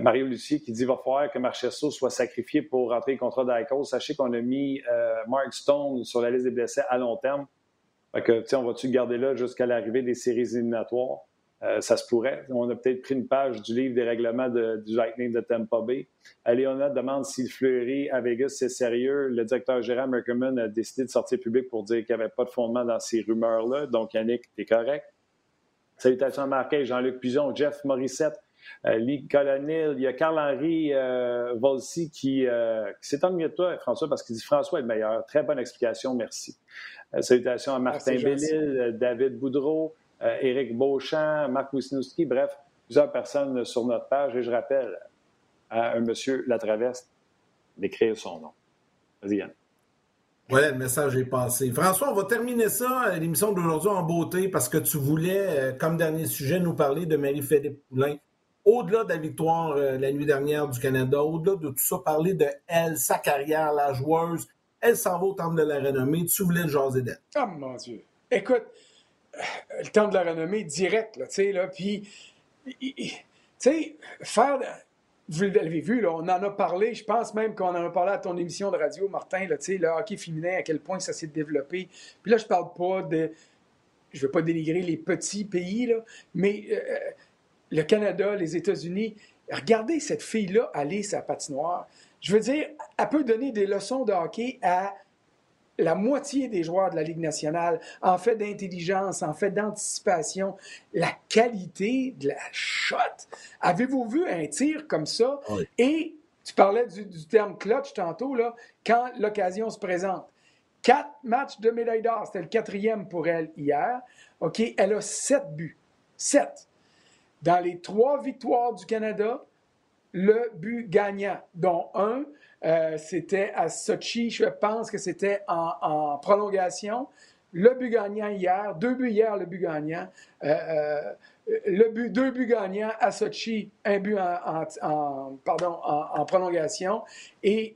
Speaker 3: Mario Lucie qui dit va falloir que Marchesso soit sacrifié pour rentrer le contrat d'Aicos. Sachez qu'on a mis Mark Stone sur la liste des blessés à long terme. Fait que, on va-tu garder là jusqu'à l'arrivée des séries éliminatoires? Euh, ça se pourrait. On a peut-être pris une page du livre des règlements du Lightning de Tampa Bay. Léona demande s'il fleurit à Vegas, c'est sérieux. Le directeur gérant Merkerman a décidé de sortir public pour dire qu'il n'y avait pas de fondement dans ces rumeurs-là. Donc, Yannick, t'es correct? Salutations à Marquet, Jean-Luc Puzon, Jeff Morissette, euh, Lee Colonel. Il y a Carl-Henri euh, Volsi qui, euh, qui mieux de toi, François, parce qu'il dit François est le meilleur. Très bonne explication, merci. salutations à Martin Bellil, David Boudreau. Euh, Éric Beauchamp, Marc Wisniewski, bref, plusieurs personnes sur notre page. Et je rappelle à un monsieur Latraverse d'écrire son nom. Vas-y, Yann.
Speaker 2: Oui, le message est passé. François, on va terminer ça, euh, l'émission d'aujourd'hui en beauté, parce que tu voulais, euh, comme dernier sujet, nous parler de Marie-Philippe Poulain. Au-delà de la victoire la nuit dernière du Canada, au-delà de tout ça, parler de elle, sa carrière, la joueuse, elle s'en va au temple de la renommée. Tu voulais le jaser d'elle.
Speaker 5: Oh mon Dieu. Écoute, le temps de la renommée direct, là, tu sais, là, puis, tu sais, faire, vous l'avez vu, là, on en a parlé, je pense même qu'on en a parlé à ton émission de radio, Martin, là, tu sais, le hockey féminin, à quel point ça s'est développé. Puis là, je parle pas de, je veux pas dénigrer les petits pays, là, mais euh, le Canada, les États-Unis, regardez cette fille-là aller sa patinoire. Je veux dire, elle peut donner des leçons de hockey à la moitié des joueurs de la Ligue nationale en fait d'intelligence, en fait d'anticipation, la qualité de la shot. Avez-vous vu un tir comme ça? Et tu parlais du, terme clutch tantôt, là, quand l'occasion se présente. Quatre matchs de médaille d'or, c'était le quatrième pour elle hier. OK, elle a sept buts. Sept. Dans les trois victoires du Canada, le but gagnant, dont un euh, c'était à Sochi, je pense que c'était en, prolongation. Le but gagnant hier, deux buts hier, le but gagnant. Euh, euh, le but, deux buts gagnants à Sochi, un but en, pardon, en, prolongation. Et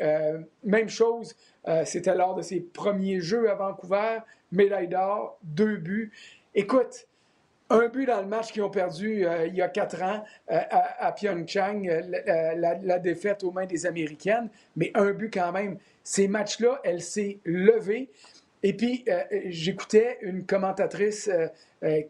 Speaker 5: même chose, c'était lors de ses premiers jeux à Vancouver, médaille d'or, deux buts. Écoute, un but dans le match qu'ils ont perdu euh, il y a quatre ans euh, à, Pyeongchang, euh, la, défaite aux mains des Américaines, mais un but quand même. Ces matchs-là, elle s'est levée. Et puis, j'écoutais une commentatrice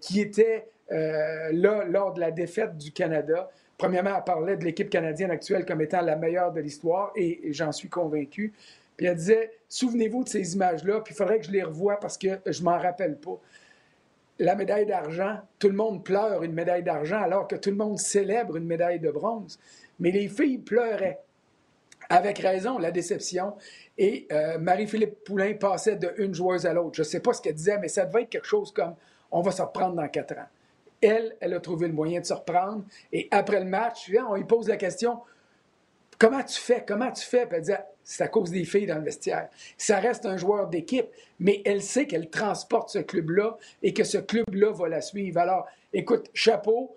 Speaker 5: qui était là lors de la défaite du Canada. Premièrement, elle parlait de l'équipe canadienne actuelle comme étant la meilleure de l'histoire, et, j'en suis convaincu. Puis elle disait, souvenez-vous de ces images-là, puis il faudrait que je les revoie parce que je m'en rappelle pas la médaille d'argent, tout le monde pleure une médaille d'argent alors que tout le monde célèbre une médaille de bronze. Mais les filles pleuraient. Avec raison, la déception. Et euh, Marie-Philippe Poulain passait d'une joueuse à l'autre. Je ne sais pas ce qu'elle disait, mais ça devait être quelque chose comme on va se reprendre dans quatre ans. Elle, elle a trouvé le moyen de se reprendre. Et après le match, on lui pose la question Comment tu fais? Comment tu fais? Puis elle disait c'est à cause des filles dans le vestiaire. Ça reste un joueur d'équipe, mais elle sait qu'elle transporte ce club-là et que ce club-là va la suivre. Alors, écoute, chapeau.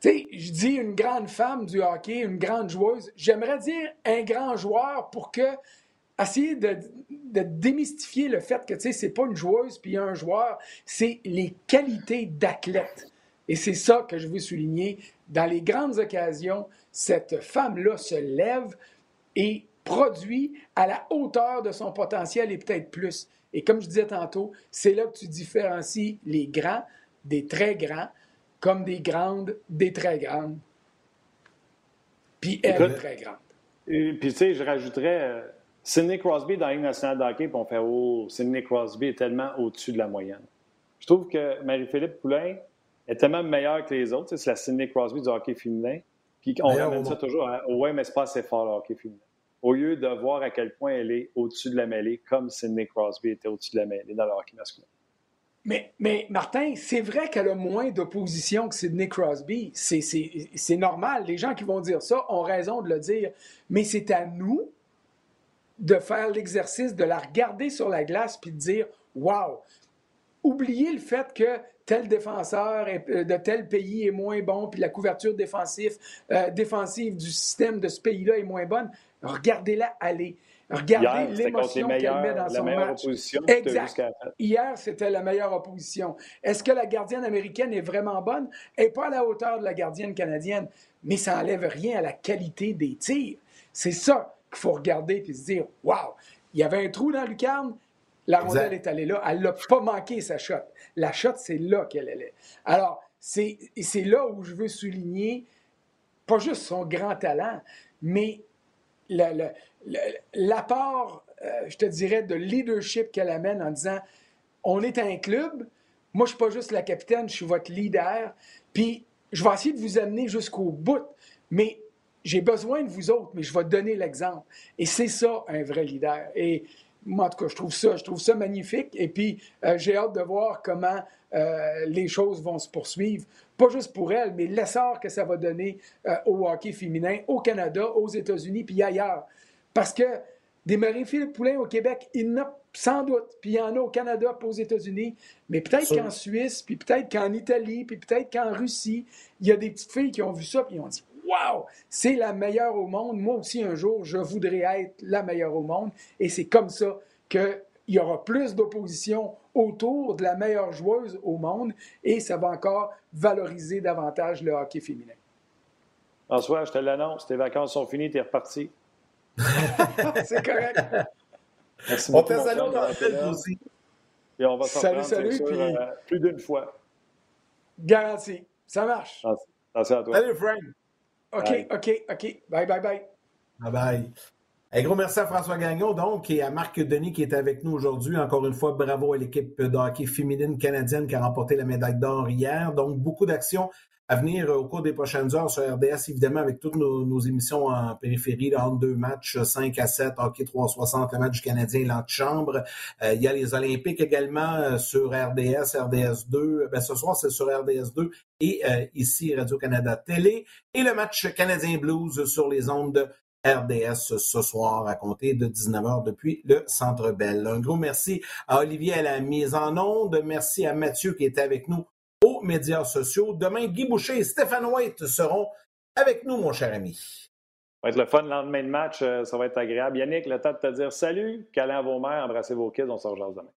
Speaker 5: Tu sais, je dis une grande femme du hockey, une grande joueuse. J'aimerais dire un grand joueur pour que essayer de, démystifier le fait que tu sais, c'est pas une joueuse puis un joueur, c'est les qualités d'athlète. Et c'est ça que je veux souligner. Dans les grandes occasions, cette femme-là se lève, et produit à la hauteur de son potentiel et peut-être plus. Et comme je disais tantôt, c'est là que tu différencies les grands des très grands, comme des grandes des très grandes. Puis elle est très grande.
Speaker 3: puis tu sais, je rajouterais euh, Sidney Crosby dans la Ligue nationale de hockey, puis on fait Oh, Sidney Crosby est tellement au-dessus de la moyenne. Je trouve que Marie-Philippe Poulain est tellement meilleure que les autres. C'est la Sidney Crosby du hockey féminin. Puis on ramène ça toujours à Ouais, mais c'est pas assez fort le hockey féminin au lieu de voir à quel point elle est au-dessus de la mêlée, comme Sidney Crosby était au-dessus de la mêlée dans le hockey masculin.
Speaker 5: Mais, mais Martin, c'est vrai qu'elle a moins d'opposition que Sidney Crosby. C'est normal. Les gens qui vont dire ça ont raison de le dire. Mais c'est à nous de faire l'exercice de la regarder sur la glace puis de dire Wow! Oubliez le fait que tel défenseur euh, de tel pays est moins bon, puis la couverture défensive, euh, défensive du système de ce pays-là est moins bonne. Regardez-la aller. Regardez l'émotion qu'elle met dans son match. Exact. Hier, c'était la meilleure opposition. Est-ce que la gardienne américaine est vraiment bonne? Elle n'est pas à la hauteur de la gardienne canadienne, mais ça n'enlève rien à la qualité des tirs. C'est ça qu'il faut regarder et se dire Waouh, il y avait un trou dans Lucarne, La rondelle est allée là. Elle n'a pas manqué sa shot. La shot, c'est là qu'elle est. Alors, c'est là où je veux souligner pas juste son grand talent, mais l'apport, euh, je te dirais, de leadership qu'elle amène en disant on est un club, moi je suis pas juste la capitaine, je suis votre leader, puis je vais essayer de vous amener jusqu'au bout, mais j'ai besoin de vous autres, mais je vais donner l'exemple. Et c'est ça, un vrai leader. Et moi, en tout cas, je trouve ça, je trouve ça magnifique. Et puis, euh, j'ai hâte de voir comment euh, les choses vont se poursuivre. Pas juste pour elle, mais l'essor que ça va donner euh, au hockey féminin au Canada, aux États-Unis, puis ailleurs. Parce que des Marie-Philippe Poulain au Québec, il y en a sans doute, puis il y en a au Canada, pas aux États-Unis, mais peut-être qu'en Suisse, puis peut-être qu'en Italie, puis peut-être qu'en Russie, il y a des petites filles qui ont vu ça, puis ils ont dit Wow, c'est la meilleure au monde. Moi aussi, un jour, je voudrais être la meilleure au monde. Et c'est comme ça qu'il y aura plus d'opposition autour de la meilleure joueuse au monde et ça va encore valoriser davantage le hockey féminin.
Speaker 3: François, je te l'annonce, tes vacances sont finies, tu es reparti.
Speaker 5: c'est correct.
Speaker 3: Merci beaucoup. On salue dans aussi. Et on va s'en
Speaker 5: salut, salut,
Speaker 3: sûr, puis... euh, plus d'une fois.
Speaker 5: Garanti. Ça marche.
Speaker 3: Attention à toi.
Speaker 2: Salut, Frank.
Speaker 5: OK. OK, OK. Bye, bye, bye.
Speaker 2: Bye, bye. Un gros merci à François Gagnon, donc, et à Marc Denis qui est avec nous aujourd'hui. Encore une fois, bravo à l'équipe de hockey féminine canadienne qui a remporté la médaille d'or hier. Donc, beaucoup d'actions à venir au cours des prochaines heures sur RDS, évidemment, avec toutes nos, émissions en périphérie, là, entre deux matchs, 5 à 7, hockey 360, le match du Canadien et l'antichambre. Euh, il y a les Olympiques également euh, sur RDS, RDS 2. Ben, ce soir, c'est sur RDS 2 et euh, ici, Radio-Canada Télé. Et le match Canadien Blues sur les ondes RDS ce soir à compter de 19h depuis le Centre Bell. Un gros merci à Olivier à la mise en onde. Merci à Mathieu qui était avec nous médias sociaux. Demain, Guy Boucher et Stéphane White seront avec nous, mon cher ami. Ça
Speaker 3: va être le fun le lendemain de match. Euh, ça va être agréable. Yannick, le temps de te dire salut, câlin à vos mères, embrassez vos kids, on se rejoint demain.